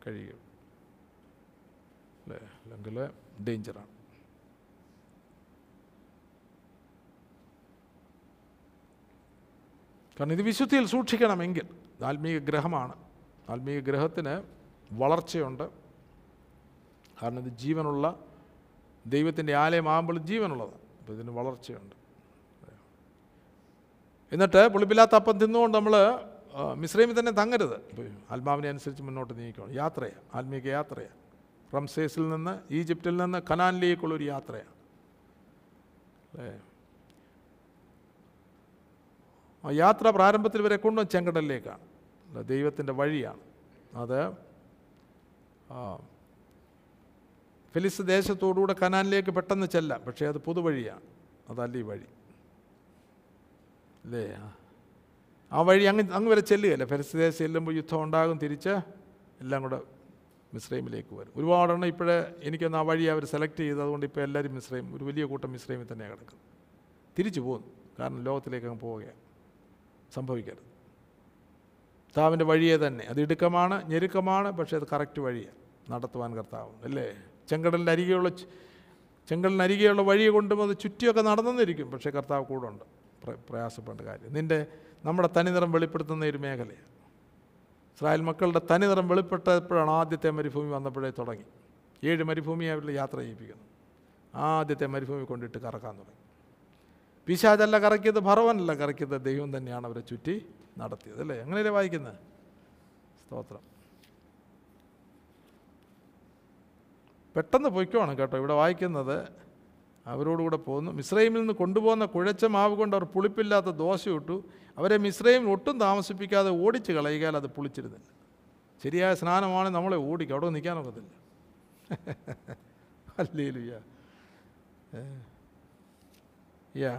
കഴിയൂ. അല്ലേ? അല്ലെങ്കിൽ ഡേഞ്ചറാണ്. കാരണം ഇത് വിശുദ്ധിയിൽ സൂക്ഷിക്കണമെങ്കിൽ ആത്മീയ ഗ്രഹമാണ്. ആത്മീയ ഗ്രഹത്തിന് വളർച്ചയുണ്ട്. കാരണം ഇത് ജീവനുള്ള ദൈവത്തിന്റെ ആലയമാകുമ്പോൾ ജീവനുള്ളതാണ് അപ്പോൾ ഇതിന് വളർച്ചയുണ്ട്. എന്നിട്ട് പുളിപ്പില്ലാത്ത അപ്പം തിന്നുകൊണ്ട് നമ്മൾ മിശ്രമിൽ തന്നെ തങ്ങരുത്. ആത്മാവിനെ അനുസരിച്ച് മുന്നോട്ട് നീക്കണം യാത്രയാണ്. ആത്മീക യാത്രയാണ്. റംസേസിൽ നിന്ന് ഈജിപ്തിൽ നിന്ന് കനാനിലേക്കുള്ളൊരു യാത്രയാണ്. അല്ലേ? യാത്ര പ്രാരംഭത്തിൽ വരെ കൊണ്ടുവന്ന് ചെങ്കടലിലേക്കാണ് ദൈവത്തിന്റെ വഴിയാണ്. അത് ആ, ഫിലിസ് ദേശത്തോടുകൂടെ കനാലിലേക്ക് പെട്ടെന്ന് ചെല്ലാം. പക്ഷേ അത് പുതുവഴിയാണ്. അതല്ല ഈ വഴി. അല്ലേ? ആ. ആ വഴി അങ്ങ് അങ്ങ് വരെ ചെല്ലുകയല്ല? ഫിലിസ് ദേശം ചെല്ലുമ്പോൾ യുദ്ധം ഉണ്ടാകും തിരിച്ച് എല്ലാം കൂടെ മിസ്രൈമിലേക്ക് വരും. ഒരുപാടെണ്ണം ഇപ്പോഴേ എനിക്കൊന്ന് ആ വഴി അവർ സെലക്ട് ചെയ്ത് അതുകൊണ്ട് ഇപ്പോൾ എല്ലാവരും മിസ്രൈം ഒരു വലിയ കൂട്ടം മിസ്രൈമിൽ തന്നെയാണ് കിടക്കുന്നത്. തിരിച്ചു പോകുന്നു. കാരണം ലോകത്തിലേക്ക് അങ്ങ് പോവുകയാണ്. സംഭവിക്കരുത്. കർത്താവിന്റെ വഴിയെ തന്നെ. അത് ഇടുക്കമാണ് ഞെരുക്കമാണ് പക്ഷേ അത് കറക്റ്റ് വഴിയാണ് നടത്തുവാൻ കർത്താവ്. അല്ലേ? ചെങ്കടലിന്റെ അരികെയുള്ള ചെങ്കടലിന് അരികെയുള്ള വഴിയെ കൊണ്ടും അത് ചുറ്റിയൊക്കെ നടന്നെന്നിരിക്കും. പക്ഷേ കർത്താവ് കൂടെ ഉണ്ട്. പ്ര- പ്രയാസപ്പെടേണ്ട കാര്യം. നിന്റെ നമ്മുടെ തനിനിറം വെളിപ്പെടുത്തുന്ന ഒരു മേഖലയാണ് ഇസ്രായേൽ മക്കളുടെ തനിനിറം വെളിപ്പെട്ടപ്പോഴാണ് ആദ്യത്തെ മരുഭൂമി വന്നപ്പോഴേ തുടങ്ങി. ഏഴ് മരുഭൂമിയെ അവരുടെ യാത്ര ചെയ്യിപ്പിക്കുന്നു. ആദ്യത്തെ മരുഭൂമി കൊണ്ടിട്ട് കറക്കാൻ തുടങ്ങി. പിശാചല്ല കറക്കിയത് ഭറവനല്ല കറക്കിയത് ദൈവം തന്നെയാണ് അവരെ ചുറ്റി നടത്തിയത്. അല്ലേ? അങ്ങനെയല്ലേ വായിക്കുന്നത്? സ്തോത്രം. പെട്ടെന്ന് പൊയ്ക്കുവാണ് കേട്ടോ. ഇവിടെ വായിക്കുന്നത് അവരോടുകൂടെ പോകുന്നു. മിശ്രൈമിൽ നിന്ന് കൊണ്ടുപോകുന്ന കുഴച്ച മാവ് കൊണ്ട് അവർ പുളിപ്പില്ലാത്ത ദോശ ഇട്ടു. അവരെ മിശ്രൈമിൽ ഒട്ടും താമസിപ്പിക്കാതെ ഓടിച്ച് കളയുകയാൽ അത് പുളിച്ചിരുന്നില്ല. ശരിയായ സ്നാനമാണ് നമ്മളെ ഓടിക്കും. അവിടെ നിൽക്കാനൊക്കത്തില്ല അല്ലേലുയ്യ യാ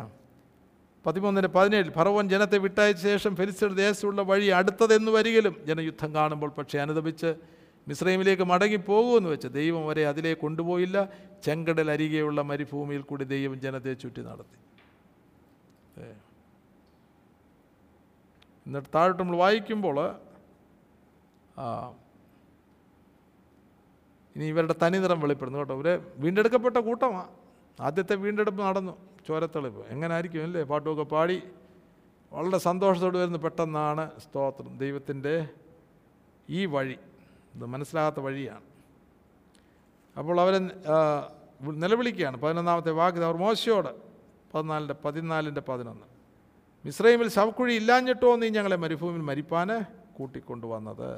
പതിമൂന്നിന് പതിനേഴിൽ ഫറവൻ ജനത്തെ വിട്ടയച്ച ശേഷം ഫെലിസ്തീൻ ദേശത്തുള്ള വഴി അടുത്തതെന്ന് വരികിലും ജനയുദ്ധം കാണുമ്പോൾ പക്ഷേ അനുദപിച്ച് മിസ്രൈമിലേക്ക് മടങ്ങിപ്പോകുമെന്ന് വെച്ച് ദൈവം വരെ അതിലേ കൊണ്ടുപോയില്ല. ചെങ്കടൽ അരികെയുള്ള മരുഭൂമിയിൽ കൂടി ദൈവം ജനത്തെ ചുറ്റി നടത്തി. എന്നിട്ട് താഴോട്ട് നമ്മൾ വായിക്കുമ്പോൾ ഇനി ഇവരുടെ തനിനിറം വെളിപ്പെടുന്നു കേട്ടോ. ഇവരെ വീണ്ടെടുക്കപ്പെട്ട കൂട്ടമാണ് ആദ്യത്തെ വീണ്ടെടുപ്പ് നടന്നു. ചോരത്തെളിപ്പ് എങ്ങനെ ആയിരിക്കും അല്ലേ? പാട്ടുമൊക്കെ പാടി വളരെ സന്തോഷത്തോട് വരുന്ന പെട്ടെന്നാണ് സ്തോത്രം. ദൈവത്തിന്റെ ഈ വഴി ഇത് മനസ്സിലാകാത്ത വഴിയാണ്. അപ്പോൾ അവരെ നിലവിളിക്കുകയാണ്. പതിനൊന്നാമത്തെ വാക്ക് അവർ മോശയോട് പതിനാലിന്റെ പതിനാലിന്റെ പതിനൊന്ന്. മിസ്രൈമിൽ ശവക്കുഴി ഇല്ലാഞ്ഞിട്ടോ നീ ഞങ്ങളെ മരുഭൂമിയിൽ മരിപ്പാൻ കൂട്ടിക്കൊണ്ടുവന്നത്.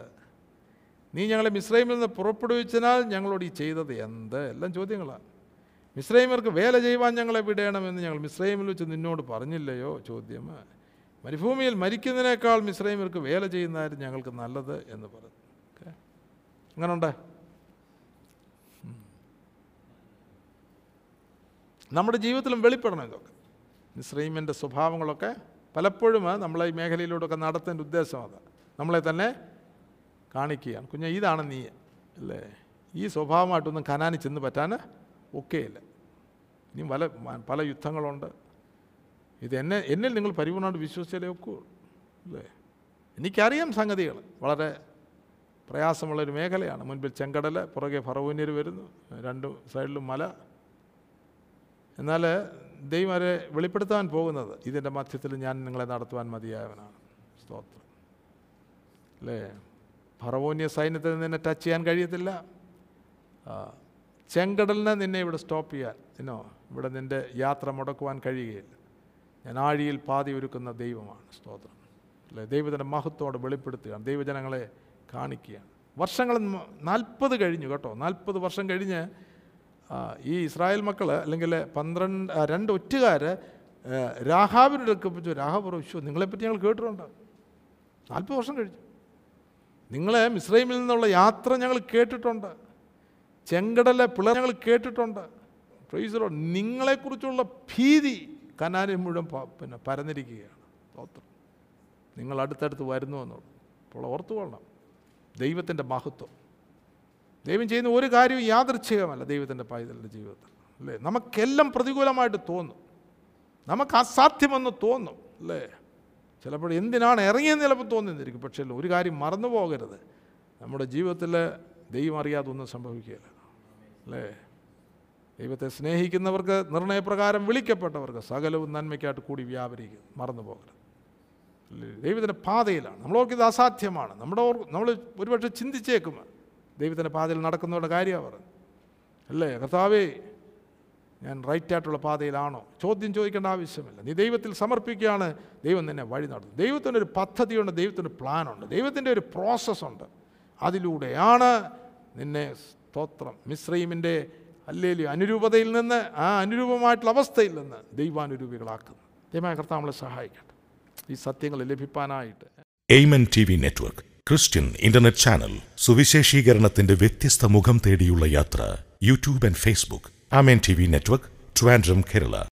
നീ ഞങ്ങളെ മിസ്രൈമിൽ നിന്ന് പുറപ്പെടുവിച്ചതിനാൽ ഞങ്ങളോട് ഈ ചെയ്തത് എന്ത്? എല്ലാം ചോദ്യങ്ങളാണ്. മിസ്രൈമർക്ക് വേല ചെയ്യുവാൻ ഞങ്ങളെ വിടേണമെന്ന് ഞങ്ങൾ മിശ്രൈമിൽ വെച്ച് നിന്നോട് പറഞ്ഞില്ലയോ? ചോദ്യം. മരുഭൂമിയിൽ മരിക്കുന്നതിനേക്കാൾ മിശ്രൈമർക്ക് വേല ചെയ്യുന്നതായിരുന്നു ഞങ്ങൾക്ക് നല്ലത് എന്ന് പറഞ്ഞു. ഓക്കെ. നമ്മുടെ ജീവിതത്തിലും വെളിപ്പെടണം ഇതൊക്കെ. മിശ്രൈമിന്റെ സ്വഭാവങ്ങളൊക്കെ പലപ്പോഴും നമ്മളെ ഈ മേഖലയിലൂടെയൊക്കെ നടത്തേണ്ട ഉദ്ദേശം അതാണ് നമ്മളെ തന്നെ കാണിക്കുകയാണ്. കുഞ്ഞ ഇതാണ് നീ അല്ലേ? ഈ സ്വഭാവമായിട്ടൊന്നും കനാനി ചെന്ന് പറ്റാൻ ഒക്കെയില്ല. ഇനി പല പല യുദ്ധങ്ങളുണ്ട്. ഇത് എന്നെ എന്നിൽ നിങ്ങൾ പരിപൂർണമായിട്ട് വിശ്വസിച്ചാലേ ഒക്കൂ അല്ലേ? എനിക്കറിയാം സംഗതികൾ. വളരെ പ്രയാസമുള്ളൊരു മേഖലയാണ്. മുൻപിൽ ചെങ്കടൽ പുറകെ ഫറവൂന്യർ വരുന്നു രണ്ട് സൈഡിലും മല. എന്നാൽ ദൈവം അവരെ വെളിപ്പെടുത്താൻ പോകുന്നത്. ഇതിന്റെ മധ്യത്തിൽ ഞാൻ നിങ്ങളെ നടത്തുവാൻ മതിയായവനാണ്. സ്തോത്രം. അല്ലേ? ഫറവോന്യ സൈന്യത്തിൽ നിന്നെ ടച്ച് ചെയ്യാൻ കഴിയത്തില്ല. ചെങ്കടലിനെ നിന്നെ ഇവിടെ സ്റ്റോപ്പ് ചെയ്യാൻ ഇന്നോ ഇവിടെ നിന്റെ യാത്ര മുടക്കുവാൻ കഴിയുകയില്ല. ഞാൻ ആഴിയിൽ പാതി ഒരുക്കുന്ന ദൈവമാണ്. സ്തോത്രം. അല്ലേ? ദൈവത്തിന്റെ മഹത്വോടെ വെളിപ്പെടുത്തുകയാണ്. ദൈവജനങ്ങളെ കാണിക്കുകയാണ്. വർഷങ്ങൾ നാൽപ്പത് കഴിഞ്ഞു കേട്ടോ. നാൽപ്പത് വർഷം കഴിഞ്ഞ് ഈ ഇസ്രായേൽ മക്കൾ അല്ലെങ്കിൽ പന്ത്രണ്ട് രണ്ട് ഒറ്റുകാർ രാഹാബിനോട് കപ്പിച്ചു പറഞ്ഞു വിശ്വ നിങ്ങളെപ്പറ്റി ഞങ്ങൾ കേട്ടിട്ടുണ്ട്. നാൽപ്പത് വർഷം കഴിഞ്ഞു. നിങ്ങളെ മിസ്രൈമിൽ നിന്നുള്ള യാത്ര ഞങ്ങൾ കേട്ടിട്ടുണ്ട്. ചെങ്കടലെ പിളർ ഞങ്ങൾ കേട്ടിട്ടുണ്ട്. പ്രൈസറോ നിങ്ങളെക്കുറിച്ചുള്ള ഭീതി കനാനെ മുഴുവൻ പിന്നെ പരന്നിരിക്കുകയാണ്. സ്തോത്രം നിങ്ങൾ അടുത്തടുത്ത് വരുന്നു എന്നുള്ളൂ അപ്പോൾ ഓർത്തു കൊള്ളണം. ദൈവത്തിന്റെ മഹത്വം. ദൈവം ചെയ്യുന്ന ഒരു കാര്യവും യാദൃച്ഛികമല്ല ദൈവത്തിന്റെ പൈതലിന്റെ ജീവിതത്തിൽ. അല്ലേ? നമുക്കെല്ലാം പ്രതികൂലമായിട്ട് തോന്നും. നമുക്ക് അസാധ്യമെന്ന് തോന്നും. അല്ലേ? ചിലപ്പോൾ എന്തിനാണ് ഇറങ്ങിയെന്ന് ചിലപ്പോൾ തോന്നിയിരിക്കും പക്ഷേ ഒരു കാര്യം മറന്നു പോകരുത് നമ്മുടെ ജീവിതത്തിൽ ദൈവം അറിയാതൊന്നും സംഭവിക്കുകയില്ല. അല്ലേ? ദൈവത്തെ സ്നേഹിക്കുന്നവർക്ക് നിർണയപ്രകാരം വിളിക്കപ്പെട്ടവർക്ക് സകലവും നന്മയ്ക്കായിട്ട് കൂടി വ്യാപരിക്കും മറന്നു പോകരുത്? ദൈവത്തിന്റെ പാതയിലാണ്. നമ്മളോർക്ക് ഇത് അസാധ്യമാണ്. നമ്മുടെ നമ്മൾ ഒരുപക്ഷെ ചിന്തിച്ചേക്കും ദൈവത്തിന്റെ പാതയിൽ നടക്കുന്നവരുടെ കാര്യമാണ് അല്ലേ? കർത്താവേ ഞാൻ റൈറ്റായിട്ടുള്ള പാതയിലാണോ? ചോദ്യം ചോദിക്കേണ്ട ആവശ്യമില്ല. നീ ദൈവത്തിൽ സമർപ്പിക്കുകയാണ് ദൈവം നിന്നെ വഴി നടത്തും. ദൈവത്തിന്റെ ഒരു പദ്ധതിയുണ്ട് ദൈവത്തിന്റെ പ്ലാനുണ്ട് ദൈവത്തിന്റെ ഒരു പ്രോസസ്സുണ്ട് അതിലൂടെയാണ് നിന്നെ സ്തോത്രം. മിശ്രൈമിന്റെ അല്ലേലി അനുരൂപതയിൽ നിന്ന് ആ അനുരൂപമായിട്ടുള്ള അവസ്ഥയിൽ നിന്ന് ദൈവാനുരൂപികളാക്കുന്നു. ദൈവമായ കർത്താവ് നമ്മളെ സഹായിക്കട്ടെ. ഈ സത്യങ്ങൾ ലഭിപ്പാനായിട്ട്. Amen T V network Christian internet channel സുവിശേഷീകരണത്തിന്റെ വ്യത്യസ്ത മുഖം തേടിയുള്ള യാത്ര YouTube and Facebook. Amen T V network Trivandrum Kerala.